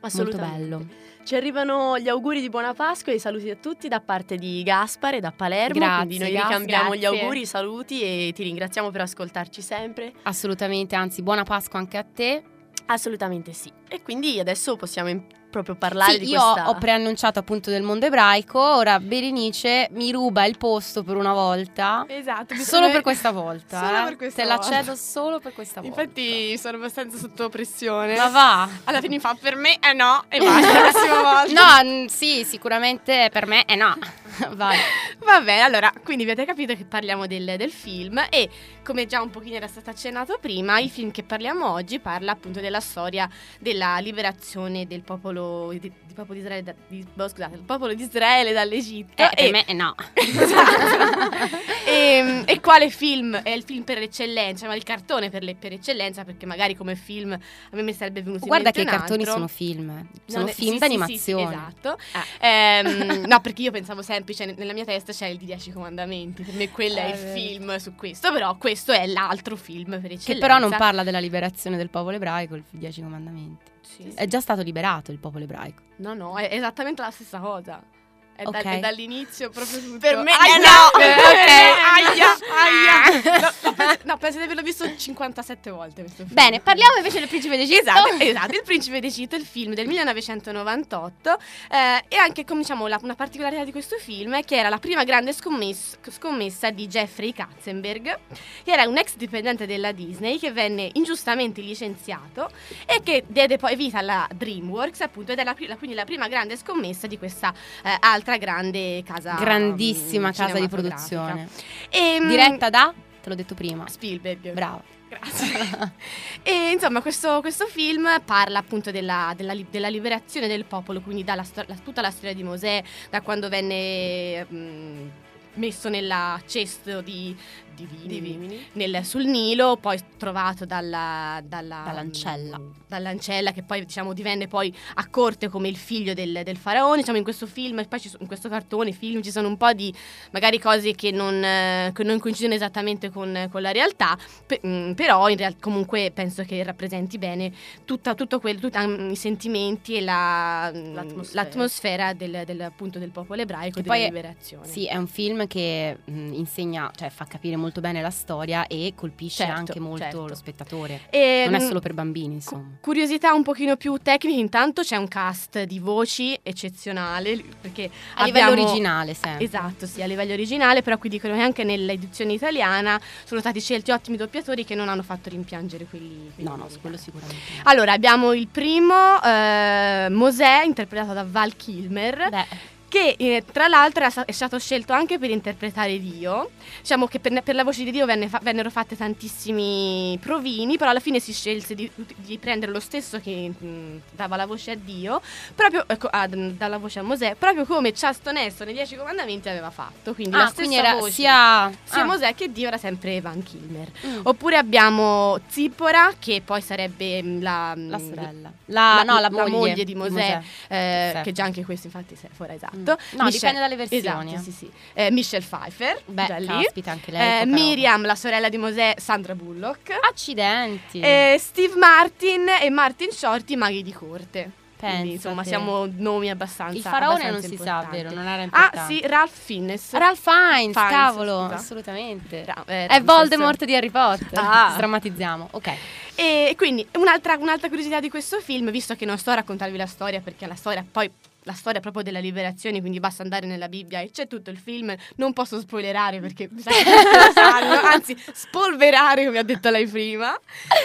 [SPEAKER 7] molto bello.
[SPEAKER 6] Ci arrivano gli auguri di buona Pasqua e i saluti a tutti da parte di Gaspare da Palermo.
[SPEAKER 7] Grazie,
[SPEAKER 6] quindi noi
[SPEAKER 7] Gas,
[SPEAKER 6] ricambiamo gli auguri, i saluti e ti ringraziamo per ascoltarci sempre.
[SPEAKER 7] Assolutamente, anzi buona Pasqua anche a te.
[SPEAKER 6] Assolutamente sì. E quindi adesso possiamo
[SPEAKER 8] proprio parlare
[SPEAKER 7] Sì,
[SPEAKER 8] di
[SPEAKER 7] io
[SPEAKER 8] questa
[SPEAKER 7] ho preannunciato appunto del mondo ebraico, ora Berenice mi ruba il posto per una volta.
[SPEAKER 2] Esatto.
[SPEAKER 7] Solo per questa volta. (laughs)
[SPEAKER 2] Solo
[SPEAKER 7] eh.
[SPEAKER 2] per questa
[SPEAKER 7] Te la
[SPEAKER 2] volta.
[SPEAKER 7] cedo solo per questa volta.
[SPEAKER 2] Infatti sono abbastanza sotto pressione.
[SPEAKER 7] Ma va.
[SPEAKER 2] Alla fine fa per me eh no e basta la (laughs) prossima volta.
[SPEAKER 7] No, n- sì, sicuramente per me è no. (laughs) Vai.
[SPEAKER 2] Va bene, allora, quindi avete capito che parliamo del, del film e come già un pochino era stato accennato prima, il film che parliamo oggi parla appunto della storia della liberazione del popolo di, di popolo di Israele, da- di- boh, scusate, il popolo di Israele dall'Egitto.
[SPEAKER 7] Eh,
[SPEAKER 2] e,
[SPEAKER 7] me è no.
[SPEAKER 2] Esatto. (laughs) e, e quale film è il film per eccellenza, ma il cartone per, le- per eccellenza, perché magari come film a me mi sarebbe venuto
[SPEAKER 7] Guarda che i cartoni
[SPEAKER 2] altro.
[SPEAKER 7] sono film. Sono
[SPEAKER 2] Non è-
[SPEAKER 7] film
[SPEAKER 2] sì,
[SPEAKER 7] d'animazione.
[SPEAKER 2] Sì, sì, esatto. Ehm, (laughs) no, perché io pensavo sempre, cioè, nella mia testa c'è il di 10 comandamenti. Per me quello è
[SPEAKER 7] Eh,
[SPEAKER 2] il
[SPEAKER 7] vero.
[SPEAKER 2] film su questo, però questo è l'altro film per eccellenza.
[SPEAKER 7] Che però non parla della liberazione del popolo ebraico, il Dieci Comandamenti.
[SPEAKER 2] Sì.
[SPEAKER 7] È già stato liberato il popolo ebraico.
[SPEAKER 2] No, no, è esattamente la stessa cosa. È, da-
[SPEAKER 7] Ok.
[SPEAKER 2] è dall'inizio proprio tutto.
[SPEAKER 8] Per me
[SPEAKER 2] Aia!
[SPEAKER 8] no! (laughs)
[SPEAKER 2] Eh. Aia, aia. (laughs) No, no, penso, no, penso di averlo visto 57 volte questo film.
[SPEAKER 7] Bene, parliamo invece del principe d'Egitto.
[SPEAKER 2] Esatto, esatto, Il Principe d'Egitto, il film del 1998 eh, e anche come diciamo la- una particolarità di questo film è che era la prima grande scommess- scommessa di Jeffrey Katzenberg che era un ex dipendente della Disney che venne ingiustamente licenziato e che diede poi vita alla DreamWorks appunto ed è la, la- quindi la prima grande scommessa di questa eh, altra grande casa
[SPEAKER 7] Grandissima
[SPEAKER 2] mm,
[SPEAKER 7] casa di produzione.
[SPEAKER 2] E, mm,
[SPEAKER 7] Diretta da? Te l'ho detto prima.
[SPEAKER 2] Spielberg
[SPEAKER 7] Bravo.
[SPEAKER 2] Grazie. (laughs) e insomma, questo, questo film parla appunto della, della della liberazione del popolo, quindi dalla sto- la- tutta la storia di Mosè, da quando venne mm, messo nella cesto di, di vimini,
[SPEAKER 8] di Vimini.
[SPEAKER 2] nel- sul Nilo, poi trovato dalla, dalla-
[SPEAKER 7] Dall'ancella.
[SPEAKER 2] dall'ancella, che poi diciamo divenne poi a corte come il figlio del, del faraone. Diciamo in questo film, e poi sono- in questo cartone, film, ci sono un po' di magari cose che non, eh, che non coincidono esattamente con, con la realtà, pe- mm, però in real- comunque penso che rappresenti bene tutta, tutto quello, tutti mm, i sentimenti e la, mm,
[SPEAKER 8] L'atmosfera.
[SPEAKER 2] l'atmosfera del, del- appunto del popolo ebraico
[SPEAKER 7] Che
[SPEAKER 2] della
[SPEAKER 7] poi
[SPEAKER 2] liberazione.
[SPEAKER 7] Sì, è un film che mh, insegna, cioè fa capire molto bene la storia e colpisce
[SPEAKER 2] Certo,
[SPEAKER 7] anche molto
[SPEAKER 2] certo.
[SPEAKER 7] lo spettatore.
[SPEAKER 2] E,
[SPEAKER 7] Non è solo per bambini, insomma.
[SPEAKER 2] Curiosità un pochino più tecniche, intanto c'è un cast di voci eccezionale perché
[SPEAKER 7] A livello
[SPEAKER 2] abbiamo-
[SPEAKER 7] originale, sempre.
[SPEAKER 2] Esatto, sì, a livello originale, però qui dicono che anche nell'edizione italiana sono stati scelti ottimi doppiatori che non hanno fatto rimpiangere quelli. quelli
[SPEAKER 7] No, no, quello sicuramente.
[SPEAKER 2] Allora, abbiamo il primo, eh, Mosè, interpretato da Val Kilmer,
[SPEAKER 7] Beh,
[SPEAKER 2] che eh, tra l'altro è stato scelto anche per interpretare Dio. Diciamo che per, per la voce di Dio venne fa- vennero fatte tantissimi provini, però alla fine si scelse di, di prendere lo stesso che mh, dava la voce a Dio, proprio ecco, ah, dalla voce a Mosè, proprio come Charleston Heston nei Dieci Comandamenti aveva fatto. Quindi la
[SPEAKER 7] ah,
[SPEAKER 2] stessa
[SPEAKER 7] quindi era
[SPEAKER 2] voce
[SPEAKER 7] sia...
[SPEAKER 2] sia
[SPEAKER 7] ah,
[SPEAKER 2] Mosè che Dio era sempre Van Kilmer.
[SPEAKER 7] mm,
[SPEAKER 2] Oppure abbiamo Zippora, che poi sarebbe la,
[SPEAKER 7] la sorella. La, no, la, moglie,
[SPEAKER 2] di Mosè, eh,
[SPEAKER 7] Certo.
[SPEAKER 2] che già anche questo infatti se- ora esatto.
[SPEAKER 7] Mm. No, dipende dalle versioni,
[SPEAKER 2] Esatto, sì, sì. Eh, Michelle Pfeiffer,
[SPEAKER 7] Beh,
[SPEAKER 2] già
[SPEAKER 7] caspita, anche lei.
[SPEAKER 2] Eh. Miriam, la sorella di Mosè, Sandra Bullock.
[SPEAKER 7] Accidenti.
[SPEAKER 2] Eh, Steve Martin e Martin Short, i maghi di corte. Quindi, insomma, siamo nomi abbastanza
[SPEAKER 7] Il faraone
[SPEAKER 2] abbastanza
[SPEAKER 7] non si sa,
[SPEAKER 2] importanti.
[SPEAKER 7] vero? Non era
[SPEAKER 2] Ah,
[SPEAKER 7] importante.
[SPEAKER 2] sì, Ralph Fiennes.
[SPEAKER 7] Ralph Fiennes,
[SPEAKER 2] Fiennes,
[SPEAKER 7] cavolo,
[SPEAKER 2] scusa.
[SPEAKER 7] assolutamente.
[SPEAKER 2] Ra- eh,
[SPEAKER 7] È Voldemort di Harry Potter.
[SPEAKER 2] Ah. (laughs)
[SPEAKER 7] Strammatizziamo. Ok.
[SPEAKER 2] E quindi un'altra, un'altra curiosità di questo film, visto che non sto a raccontarvi la storia, perché la storia poi la storia proprio della liberazione, quindi basta andare nella Bibbia e c'è tutto il film, non posso spoilerare perché mi sa che tutti lo sanno, anzi spolverare come ha detto lei prima.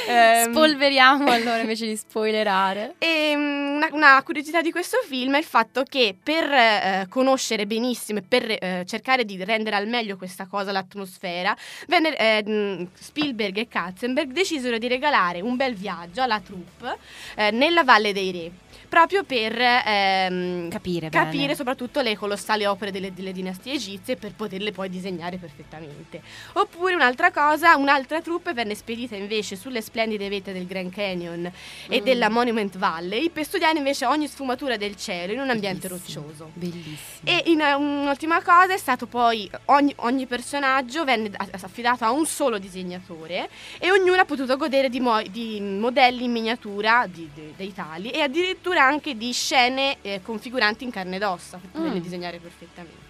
[SPEAKER 2] Ehm,
[SPEAKER 7] Spolveriamo allora invece di spoilerare.
[SPEAKER 2] e mm, una, una curiosità di questo film è il fatto che per eh, conoscere benissimo e per eh, cercare di rendere al meglio questa cosa, l'atmosfera, venne, eh, mm, Spielberg e Katzenberg decisero di regalare un bel viaggio alla troupe eh, nella Valle dei Re. Proprio per ehm,
[SPEAKER 7] Capire
[SPEAKER 2] capire soprattutto le colossali opere delle, delle dinastie egizie per poterle poi disegnare perfettamente. Oppure un'altra cosa, un'altra troupe venne spedita invece sulle splendide vette del Grand Canyon e
[SPEAKER 7] Mm.
[SPEAKER 2] della Monument Valley per studiare invece ogni sfumatura del cielo in un ambiente
[SPEAKER 7] Bellissimo,
[SPEAKER 2] roccioso.
[SPEAKER 7] Bellissimo.
[SPEAKER 2] E in, uh, un'ultima cosa è stato poi ogni, ogni personaggio venne affidato a un solo disegnatore e ognuno ha potuto godere di, mo- di modelli in miniatura di- de- dei tali e addirittura anche di scene eh, configuranti in carne ed ossa per poterle
[SPEAKER 7] Mm.
[SPEAKER 2] disegnare perfettamente.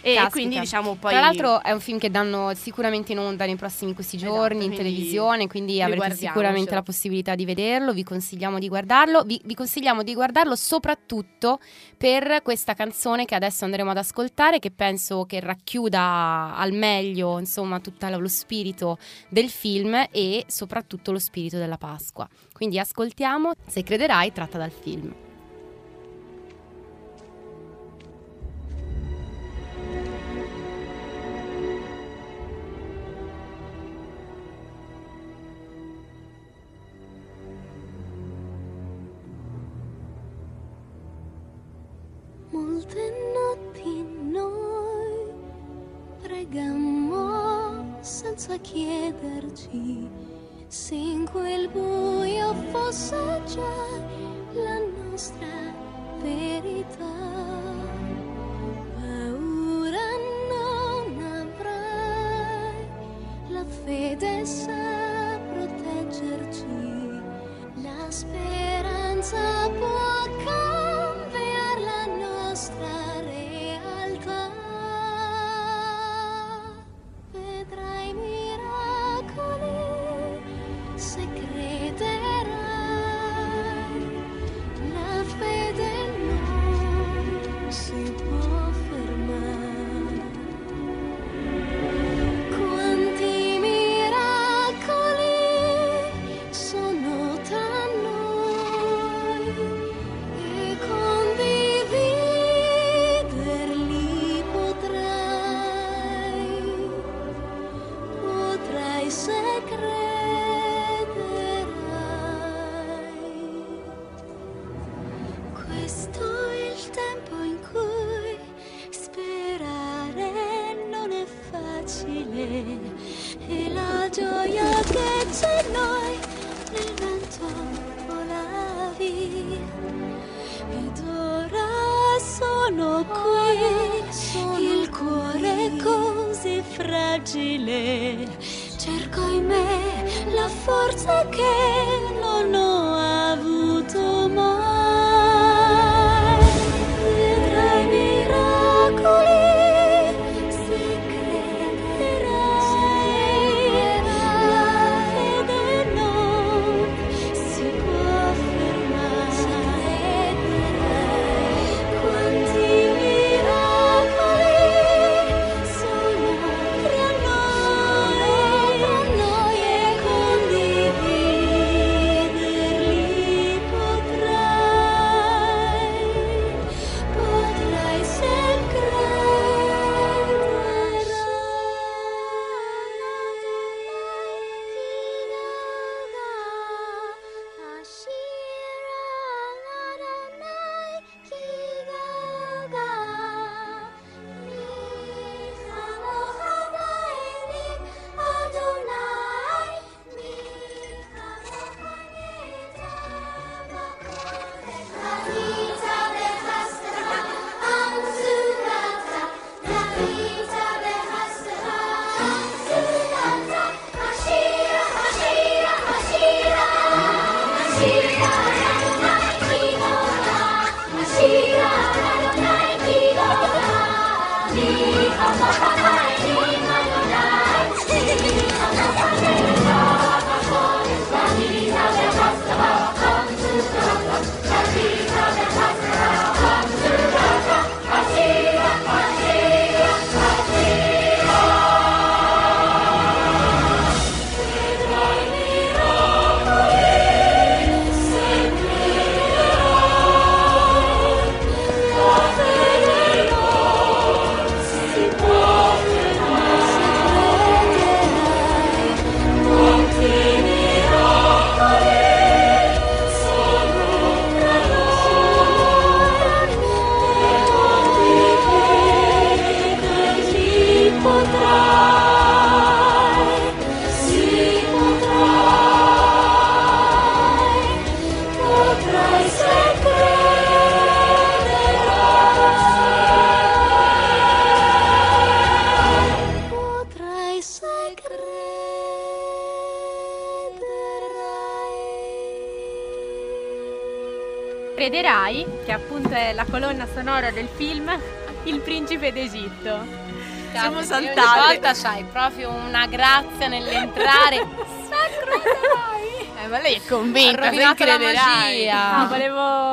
[SPEAKER 8] E
[SPEAKER 7] Caspita.
[SPEAKER 8] quindi diciamo poi...
[SPEAKER 7] Tra l'altro è un film che danno sicuramente in onda nei prossimi questi giorni in
[SPEAKER 8] quindi
[SPEAKER 7] televisione, quindi avrete sicuramente la possibilità di vederlo, vi consigliamo di guardarlo, vi, vi consigliamo di guardarlo soprattutto per questa canzone che adesso andremo ad ascoltare, che penso che racchiuda al meglio insomma tutto lo spirito del film e soprattutto lo spirito della Pasqua. Quindi ascoltiamo Se crederai tratta dal film.
[SPEAKER 13] Molte notti noi pregammo senza chiederci se in quel buio fosse già la nostra verità.
[SPEAKER 14] Colonna sonora del film,
[SPEAKER 2] il principe d'Egitto.
[SPEAKER 7] Siamo
[SPEAKER 8] saltate.
[SPEAKER 7] Ogni volta c'hai proprio una grazia nell'entrare. (laughs) Sacro dai!
[SPEAKER 2] Eh, ma lei è convinta,
[SPEAKER 7] Ha la magia.
[SPEAKER 2] No, volevo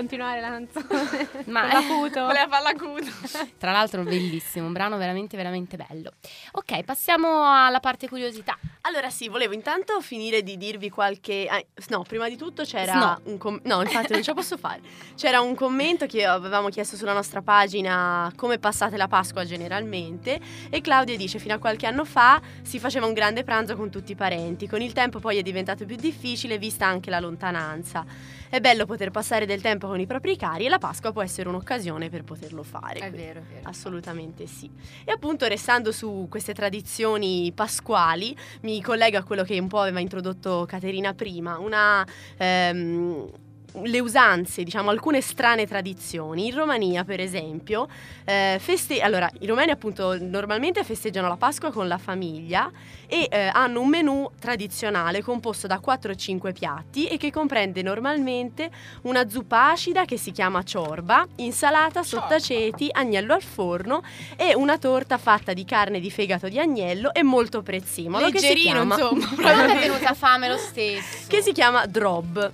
[SPEAKER 2] continuare la canzone. (laughs)
[SPEAKER 7] Ma-
[SPEAKER 2] l'acuto.
[SPEAKER 6] Voleva farla acuto. (laughs)
[SPEAKER 7] Tra l'altro bellissimo, un brano veramente veramente bello. Ok, passiamo alla parte curiosità.
[SPEAKER 8] Allora sì, volevo intanto finire di dirvi qualche... ah, no, prima di tutto c'era
[SPEAKER 7] No.
[SPEAKER 8] un commento... No, infatti non ce la posso fare. C'era un commento che avevamo chiesto sulla nostra pagina come passate la Pasqua generalmente e Claudia dice fino a qualche anno fa si faceva un grande pranzo con tutti i parenti, con il tempo poi è diventato più difficile vista anche la lontananza. È bello poter passare del tempo con i propri cari e la Pasqua può essere un'occasione per poterlo fare.
[SPEAKER 7] È vero, è vero.
[SPEAKER 8] Assolutamente sì. E appunto restando su queste tradizioni pasquali, mi collego a quello che un po' aveva introdotto Caterina prima, una... ehm, le usanze, diciamo, alcune strane tradizioni. In Romania, per esempio, eh, feste- allora, i romani appunto normalmente festeggiano la Pasqua con la famiglia e eh, hanno un menù tradizionale composto da 4-5 piatti e che comprende normalmente una zuppa acida che si chiama ciorba, insalata sottaceti, agnello al forno e una torta fatta di carne di fegato di agnello e molto prezzemolo che si
[SPEAKER 2] Leggerino,
[SPEAKER 8] chiama
[SPEAKER 2] insomma.
[SPEAKER 7] È venuta fame lo stesso.
[SPEAKER 8] che si chiama drob.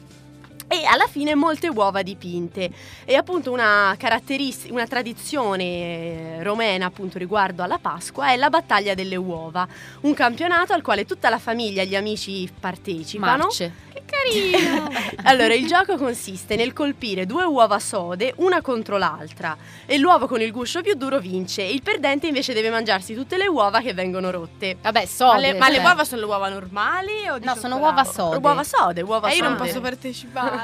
[SPEAKER 8] E alla fine molte uova dipinte. E appunto una caratteristica, una tradizione eh, romena appunto riguardo alla Pasqua è la battaglia delle uova, un campionato al quale tutta la famiglia e gli amici partecipano.
[SPEAKER 7] Marce.
[SPEAKER 2] Che carino. (laughs)
[SPEAKER 8] Allora, il gioco consiste nel colpire due uova sode, una contro l'altra, e l'uovo con il guscio più duro vince. Il perdente invece deve mangiarsi tutte le uova che vengono rotte.
[SPEAKER 7] Vabbè, so.
[SPEAKER 2] ma, le, ma le uova sono le uova normali o di
[SPEAKER 7] No, sono uova sode.
[SPEAKER 8] Uova sode, uova
[SPEAKER 2] E io non
[SPEAKER 8] sode.
[SPEAKER 2] posso partecipare.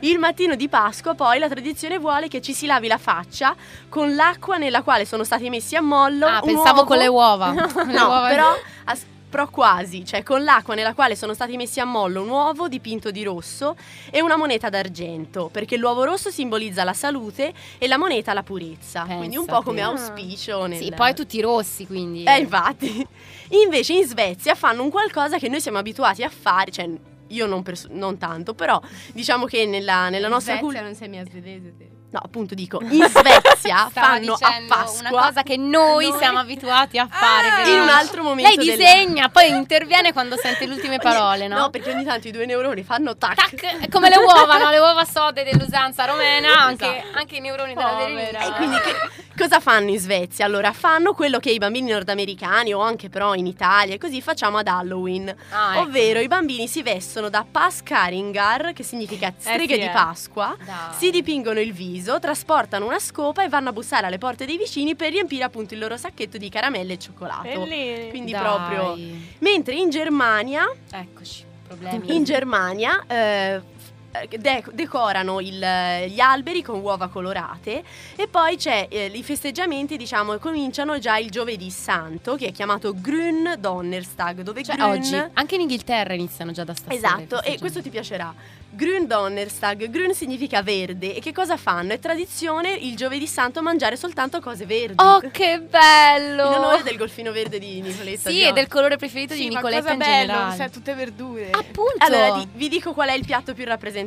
[SPEAKER 8] Il mattino di Pasqua poi la tradizione vuole che ci si lavi la faccia con l'acqua nella quale sono stati messi a mollo
[SPEAKER 7] Ah, pensavo
[SPEAKER 8] uovo-
[SPEAKER 7] con le uova. (laughs)
[SPEAKER 8] No,
[SPEAKER 7] Le uova-
[SPEAKER 8] però, as- però quasi, cioè con l'acqua nella quale sono stati messi a mollo un uovo dipinto di rosso e una moneta d'argento, perché l'uovo rosso simbolizza la salute e la moneta la purezza, quindi un po' come auspicio nel...
[SPEAKER 7] Sì, poi tutti rossi, quindi.
[SPEAKER 8] Eh, infatti. Invece in Svezia fanno un qualcosa che noi siamo abituati a fare, cioè io non, pers- non tanto, però diciamo che nella, nella nostra cultura...
[SPEAKER 2] Non sei mia svedese te.
[SPEAKER 8] No, appunto dico, in (laughs) Svezia fanno a Pasqua
[SPEAKER 7] una cosa che noi,
[SPEAKER 8] Noi-
[SPEAKER 7] siamo abituati a fare.
[SPEAKER 2] Ah!
[SPEAKER 7] però-
[SPEAKER 8] in un altro momento
[SPEAKER 7] Lei
[SPEAKER 8] della-
[SPEAKER 7] disegna, poi interviene quando sente le ultime parole, no?
[SPEAKER 8] No, perché ogni tanto i due neuroni fanno tac.
[SPEAKER 7] Tac, è come le uova, no? Le uova sode dell'usanza romena, (laughs) anche,
[SPEAKER 8] Esatto.
[SPEAKER 7] anche i neuroni della
[SPEAKER 2] Povera.
[SPEAKER 7] verità.
[SPEAKER 8] E quindi che- cosa fanno in Svezia? Allora, fanno quello che i bambini nordamericani o anche però in Italia e così facciamo ad Halloween.
[SPEAKER 7] Ah, ecco.
[SPEAKER 8] Ovvero i bambini si vestono da Paskaringar, che significa streghe
[SPEAKER 2] sì,
[SPEAKER 8] di
[SPEAKER 2] eh.
[SPEAKER 8] Pasqua,
[SPEAKER 7] Dai.
[SPEAKER 8] si dipingono il viso, trasportano una scopa e vanno a bussare alle porte dei vicini per riempire appunto il loro sacchetto di caramelle e cioccolato.
[SPEAKER 2] Bellini.
[SPEAKER 8] Quindi
[SPEAKER 7] Dai.
[SPEAKER 8] proprio... Mentre in Germania
[SPEAKER 7] Eccoci, problemi.
[SPEAKER 8] in Germania eh, de- decorano il- gli alberi con uova colorate e poi c'è eh, i festeggiamenti diciamo cominciano già il giovedì santo che è chiamato Grün Donnerstag dove
[SPEAKER 7] Cioè,
[SPEAKER 8] Grün
[SPEAKER 7] oggi, anche in Inghilterra iniziano già da stasera.
[SPEAKER 8] Esatto, e questo ti piacerà. Grün Donnerstag, Grün significa verde e che cosa fanno? È tradizione il giovedì santo mangiare soltanto cose verdi.
[SPEAKER 7] Oh, che bello!
[SPEAKER 8] In onore del golfino verde di Nicoletta.
[SPEAKER 7] Sì,
[SPEAKER 8] oggi.
[SPEAKER 7] del colore preferito
[SPEAKER 2] Sì,
[SPEAKER 7] di
[SPEAKER 2] ma
[SPEAKER 7] Nicoletta
[SPEAKER 2] cosa
[SPEAKER 7] in
[SPEAKER 2] bello,
[SPEAKER 7] generale.
[SPEAKER 2] sai, tutte verdure.
[SPEAKER 7] Appunto.
[SPEAKER 8] Allora, di- vi dico qual è il piatto più rappresentativo.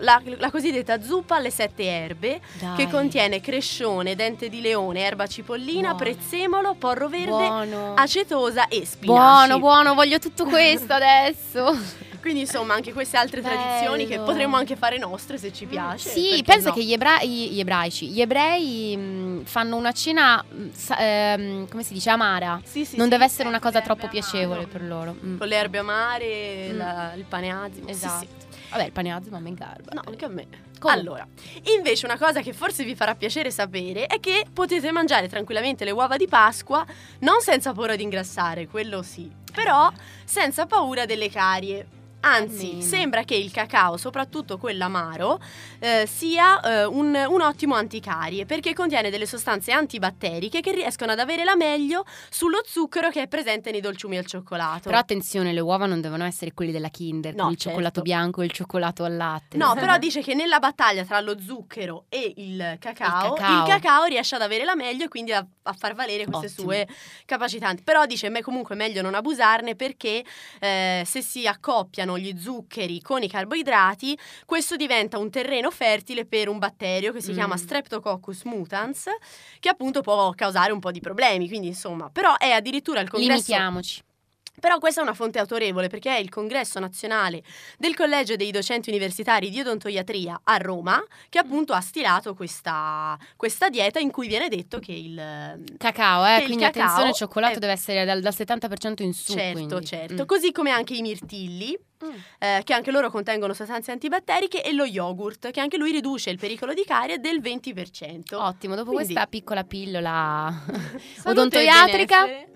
[SPEAKER 8] La, la cosiddetta zuppa alle sette erbe,
[SPEAKER 7] Dai.
[SPEAKER 8] che contiene crescione, dente di leone, erba cipollina,
[SPEAKER 7] Buono.
[SPEAKER 8] prezzemolo, porro verde,
[SPEAKER 7] Buono.
[SPEAKER 8] acetosa e spinaci.
[SPEAKER 7] Buono, buono, voglio tutto (laughs) questo adesso.
[SPEAKER 8] Quindi insomma anche queste altre
[SPEAKER 7] Bello.
[SPEAKER 8] tradizioni che potremmo anche fare nostre se ci piace.
[SPEAKER 7] Sì, pensa
[SPEAKER 8] no?
[SPEAKER 7] che gli, ebra- gli ebraici, gli ebrei mh, fanno una cena, mh, sa- ehm, come si dice, amara.
[SPEAKER 8] Sì, sì,
[SPEAKER 7] non
[SPEAKER 8] sì.
[SPEAKER 7] deve essere una cosa troppo
[SPEAKER 2] amare.
[SPEAKER 7] piacevole per loro. Mm.
[SPEAKER 8] Con le erbe amare,
[SPEAKER 7] Mm.
[SPEAKER 8] la- il pane azimo.
[SPEAKER 7] Esatto. Vabbè, il paneazzo ma mi garba.
[SPEAKER 8] No, anche a me.
[SPEAKER 7] Comunque.
[SPEAKER 8] Allora, invece una cosa che forse vi farà piacere sapere è che potete mangiare tranquillamente le uova di Pasqua non senza paura di ingrassare, quello sì, però senza paura delle carie. Anzi,
[SPEAKER 7] Almeno.
[SPEAKER 8] sembra che il cacao, soprattutto quello amaro, eh, sia eh, un, un ottimo anticarie perché contiene delle sostanze antibatteriche che riescono ad avere la meglio sullo zucchero che è presente nei dolciumi al cioccolato.
[SPEAKER 7] Però attenzione, le uova non devono essere quelli della Kinder,
[SPEAKER 8] No,
[SPEAKER 7] il
[SPEAKER 8] certo.
[SPEAKER 7] cioccolato bianco e il cioccolato al latte.
[SPEAKER 8] No, però (laughs) dice che nella battaglia tra lo zucchero e il cacao, il
[SPEAKER 7] cacao.
[SPEAKER 8] cacao, riesce ad avere la meglio e quindi a, a far valere queste
[SPEAKER 7] Ottimo.
[SPEAKER 8] sue capacità. Però dice comunque è meglio non abusarne perché eh, se si accoppiano mischiano gli zuccheri con i carboidrati, questo diventa un terreno fertile per un batterio che si
[SPEAKER 7] Mm.
[SPEAKER 8] chiama Streptococcus mutans, che appunto può causare un po' di problemi. Quindi, insomma, però è addirittura il congresso.
[SPEAKER 7] Limitiamoci.
[SPEAKER 8] Però questa è una fonte autorevole perché è il congresso nazionale del Collegio dei Docenti Universitari di Odontoiatria a Roma che appunto ha stilato questa, questa dieta in cui viene detto che il
[SPEAKER 7] Cacao,
[SPEAKER 8] che
[SPEAKER 7] eh,
[SPEAKER 8] il
[SPEAKER 7] quindi
[SPEAKER 8] cacao
[SPEAKER 7] attenzione, il cioccolato
[SPEAKER 8] è-
[SPEAKER 7] deve essere dal, dal 70% in su.
[SPEAKER 8] Certo,
[SPEAKER 7] quindi.
[SPEAKER 8] certo.
[SPEAKER 7] Mm.
[SPEAKER 8] Così come anche i mirtilli, eh, che anche loro contengono sostanze antibatteriche, e lo yogurt, che anche lui riduce il pericolo di carie del 20%.
[SPEAKER 7] Ottimo, dopo
[SPEAKER 8] Quindi-
[SPEAKER 7] questa piccola pillola (laughs) odontoiatrica.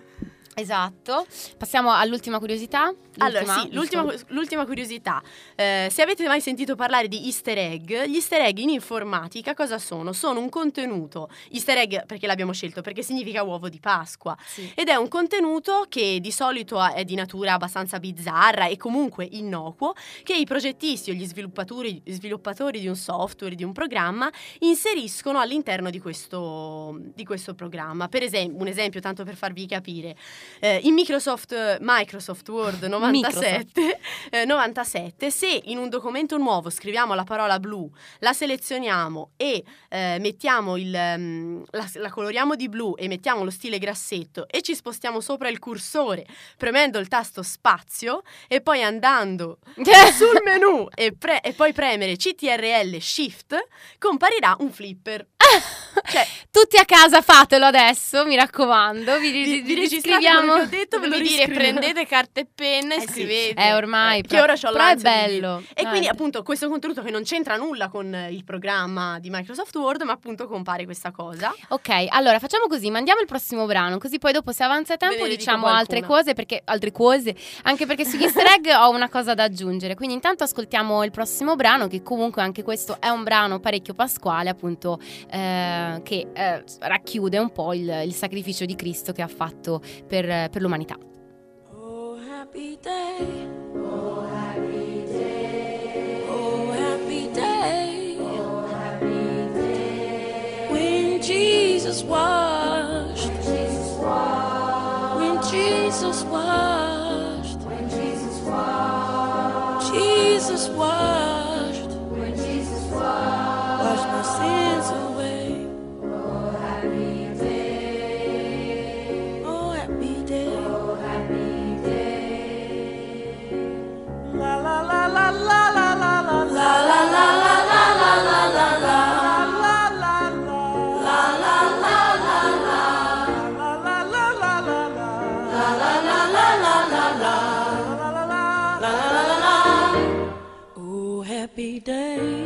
[SPEAKER 7] Esatto. Passiamo all'ultima curiosità.
[SPEAKER 8] Allora,
[SPEAKER 7] L'ultima,
[SPEAKER 8] sì, l'ultima, l'ultima curiosità. Eh, se avete mai sentito parlare di easter egg, gli easter egg in informatica cosa sono? Sono un contenuto, easter egg perché l'abbiamo scelto? Perché significa uovo di Pasqua.
[SPEAKER 7] Sì.
[SPEAKER 8] Ed è un contenuto che di solito è di natura abbastanza bizzarra e comunque innocuo, che i progettisti o gli sviluppatori, sviluppatori di un software, di un programma, inseriscono all'interno di questo, di questo programma. Per esempio, un esempio tanto per farvi capire, eh, in Microsoft, Microsoft Word 97, eh, 97, se in un documento nuovo scriviamo la parola blu, la selezioniamo e eh, mettiamo il, ehm, la, la coloriamo di blu e mettiamo lo stile grassetto e ci spostiamo sopra il cursore premendo il tasto spazio e poi andando (laughs) sul menu e, pre- e poi premere CTRL Shift, comparirà un flipper. Cioè, (laughs)
[SPEAKER 7] Tutti a casa fatelo adesso, mi raccomando. Vi,
[SPEAKER 8] vi,
[SPEAKER 7] vi,
[SPEAKER 8] vi che ho detto, ve lo
[SPEAKER 2] dire, prendete carta e penna e
[SPEAKER 8] Eh sì.
[SPEAKER 2] scrivete.
[SPEAKER 7] Eh, ormai.
[SPEAKER 8] che
[SPEAKER 7] però-
[SPEAKER 8] ora c'ho
[SPEAKER 7] però è
[SPEAKER 8] l'ansia di
[SPEAKER 7] bello.
[SPEAKER 8] E quindi appunto questo contenuto che non c'entra nulla con eh, il programma di Microsoft Word, ma appunto compare questa cosa.
[SPEAKER 7] Ok, allora facciamo così, mandiamo il prossimo brano, così poi dopo se avanza tempo diciamo altre cose, perché altre cose, anche perché sugli easter egg ho una cosa da aggiungere. Quindi intanto ascoltiamo il prossimo brano, che comunque anche questo è un brano parecchio pasquale, appunto, eh, che eh, racchiude un po' il, il sacrificio di Cristo che ha fatto per, per l'umanità.
[SPEAKER 15] Oh, happy day. Oh, happy day. Oh, happy day. Oh, happy day. When Jesus washed. When Jesus washed. When Jesus washed. When Jesus washed. Jesus washed. Day.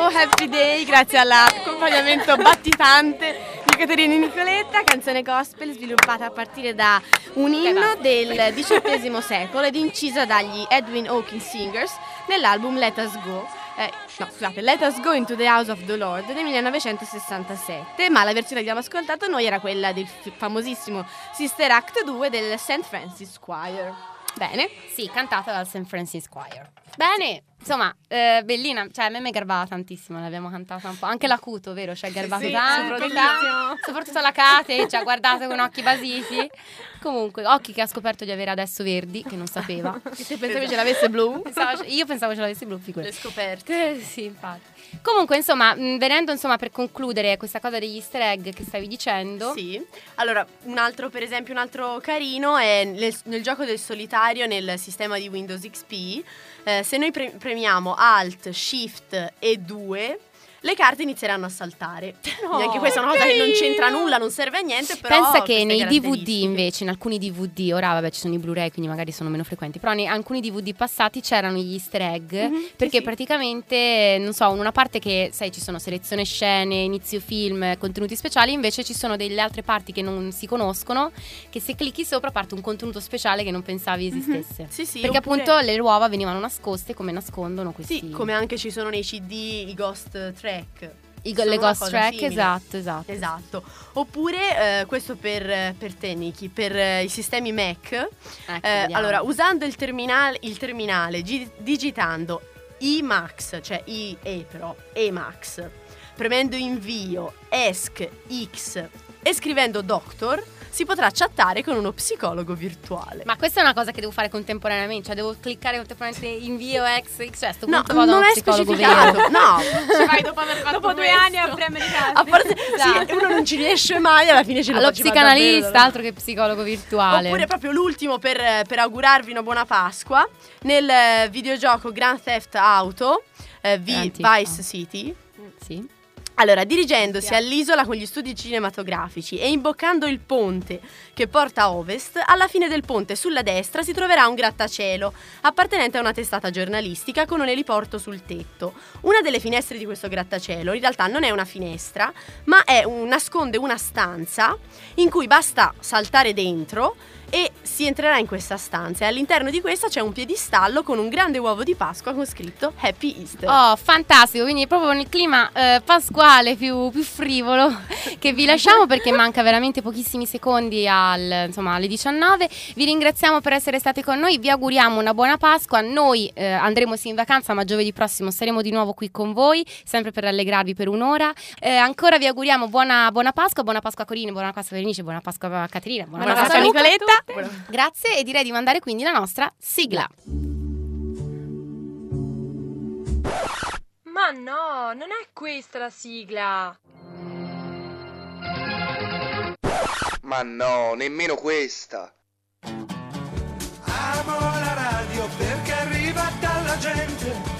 [SPEAKER 15] Oh Happy Day,
[SPEAKER 2] grazie all'accompagnamento battitante di Caterina Nicoletta, canzone gospel sviluppata a partire da un inno del XVIII secolo ed incisa dagli Edwin Hawkins Singers nell'album Let Us Go. eh, no, scusate, Let Us Go into the House of the Lord del 1967, ma la versione che abbiamo ascoltato noi era quella del famosissimo Sister Act 2 del St. Francis Choir. Bene.
[SPEAKER 7] Sì, cantata dal St. Francis Choir. Bene, insomma, eh, bellina, cioè a me mi garbava tantissimo, l'abbiamo cantata un po'. Anche l'acuto, vero? Ci ha garbato
[SPEAKER 2] Sì,
[SPEAKER 7] tanto.
[SPEAKER 2] soprattutto-
[SPEAKER 7] Soprattutto la Kate, ci ha guardato con occhi basiti. Comunque, occhi che ha scoperto di avere adesso verdi, che non sapeva.
[SPEAKER 2] Che (laughs) se pensavi ce l'avesse blu.
[SPEAKER 7] Pensavo- io pensavo ce l'avessi blu, figurati.
[SPEAKER 8] Le scoperte.
[SPEAKER 7] Eh, sì, infatti. Comunque, insomma, mh, venendo insomma per concludere questa cosa degli easter egg che stavi dicendo.
[SPEAKER 8] Sì. Allora, un altro, per esempio, un altro carino è nel, nel gioco del solitario nel sistema di Windows XP. eh, se noi pre- premiamo Alt, Shift e 2, le carte inizieranno a saltare. Quindi anche questa è una cosa che non c'entra nulla, non serve a niente, però
[SPEAKER 7] Pensa che nei DVD invece, in alcuni DVD, ora vabbè ci sono i Blu-ray quindi magari sono meno frequenti, però in alcuni DVD passati c'erano gli easter egg
[SPEAKER 8] Mhm,
[SPEAKER 7] perché praticamente, non so, una parte che, sai, ci sono selezione scene, inizio film, contenuti speciali, invece ci sono delle altre parti che non si conoscono, che se clicchi sopra parte un contenuto speciale che non pensavi esistesse.
[SPEAKER 8] Mhm. Sì, sì,
[SPEAKER 7] perché
[SPEAKER 8] oppure-
[SPEAKER 7] appunto le uova venivano nascoste come nascondono questi...
[SPEAKER 8] Sì, come anche ci sono nei CD i ghost track.
[SPEAKER 7] I-
[SPEAKER 8] Sono
[SPEAKER 7] le ghost track,
[SPEAKER 8] simile.
[SPEAKER 7] esatto, esatto.
[SPEAKER 8] Esatto. Oppure, eh, questo per, per te, Niki, per eh, i sistemi Mac.
[SPEAKER 7] Ecco,
[SPEAKER 8] Eh, allora, usando il terminale, il terminale gi- digitando Emacs, cioè IE però, Emacs, premendo invio, ESC, X e scrivendo Doctor, si potrà chattare con uno psicologo virtuale.
[SPEAKER 7] Ma questa è una cosa che devo fare contemporaneamente, cioè devo cliccare contemporaneamente invio X, cioè sto
[SPEAKER 8] No,
[SPEAKER 7] vado
[SPEAKER 8] non è
[SPEAKER 7] psicologo
[SPEAKER 8] specificato,
[SPEAKER 7] vero.
[SPEAKER 8] no. (laughs)
[SPEAKER 2] Ci vai dopo aver fatto
[SPEAKER 6] Dopo due
[SPEAKER 2] questo.
[SPEAKER 6] anni a premere.
[SPEAKER 8] A parte,
[SPEAKER 7] Esatto.
[SPEAKER 8] sì, uno non ci riesce mai, alla fine ce lo
[SPEAKER 7] Allo psicanalista,
[SPEAKER 8] davvero,
[SPEAKER 7] altro che psicologo virtuale.
[SPEAKER 8] Oppure proprio l'ultimo per, per augurarvi una buona Pasqua nel eh, videogioco Grand Theft Auto eh, V-
[SPEAKER 7] Grand Theft
[SPEAKER 8] Vice City.
[SPEAKER 7] Sì.
[SPEAKER 8] Allora, dirigendosi all'isola con gli studi cinematografici e imboccando il ponte che porta a ovest, alla fine del ponte sulla destra si troverà un grattacielo appartenente a una testata giornalistica con un eliporto sul tetto. Una delle finestre di questo grattacielo in realtà non è una finestra, ma un- nasconde una stanza in cui basta saltare dentro e si entrerà in questa stanza e all'interno di questa c'è un piedistallo con un grande uovo di Pasqua con scritto Happy Easter.
[SPEAKER 7] Oh, fantastico, quindi proprio nel clima eh, pasquale più, più frivolo (laughs) che vi lasciamo perché manca veramente pochissimi secondi al, insomma, alle 19. Vi ringraziamo per essere stati con noi, vi auguriamo una buona Pasqua. Noi eh, andremo sì in vacanza, ma giovedì prossimo saremo di nuovo qui con voi, sempre per rallegrarvi per un'ora. Eh, ancora vi auguriamo buona, buona Pasqua, buona Pasqua a Corini, buona Pasqua a Berenice, buona Pasqua a Caterina, buona,
[SPEAKER 2] Buona
[SPEAKER 7] Pasqua a
[SPEAKER 2] Pasqua, Nicoletta.
[SPEAKER 7] Grazie e direi di mandare quindi la nostra sigla.
[SPEAKER 3] Ma no, non è questa la sigla.
[SPEAKER 4] Ma no, nemmeno questa.
[SPEAKER 11] Amo la radio perché arriva dalla gente.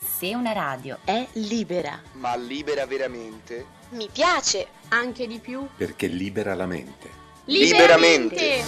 [SPEAKER 5] Se una radio è libera,
[SPEAKER 4] Ma libera veramente?
[SPEAKER 9] Mi piace.
[SPEAKER 6] Anche di più.
[SPEAKER 14] perché libera la mente.
[SPEAKER 4] Liberamente.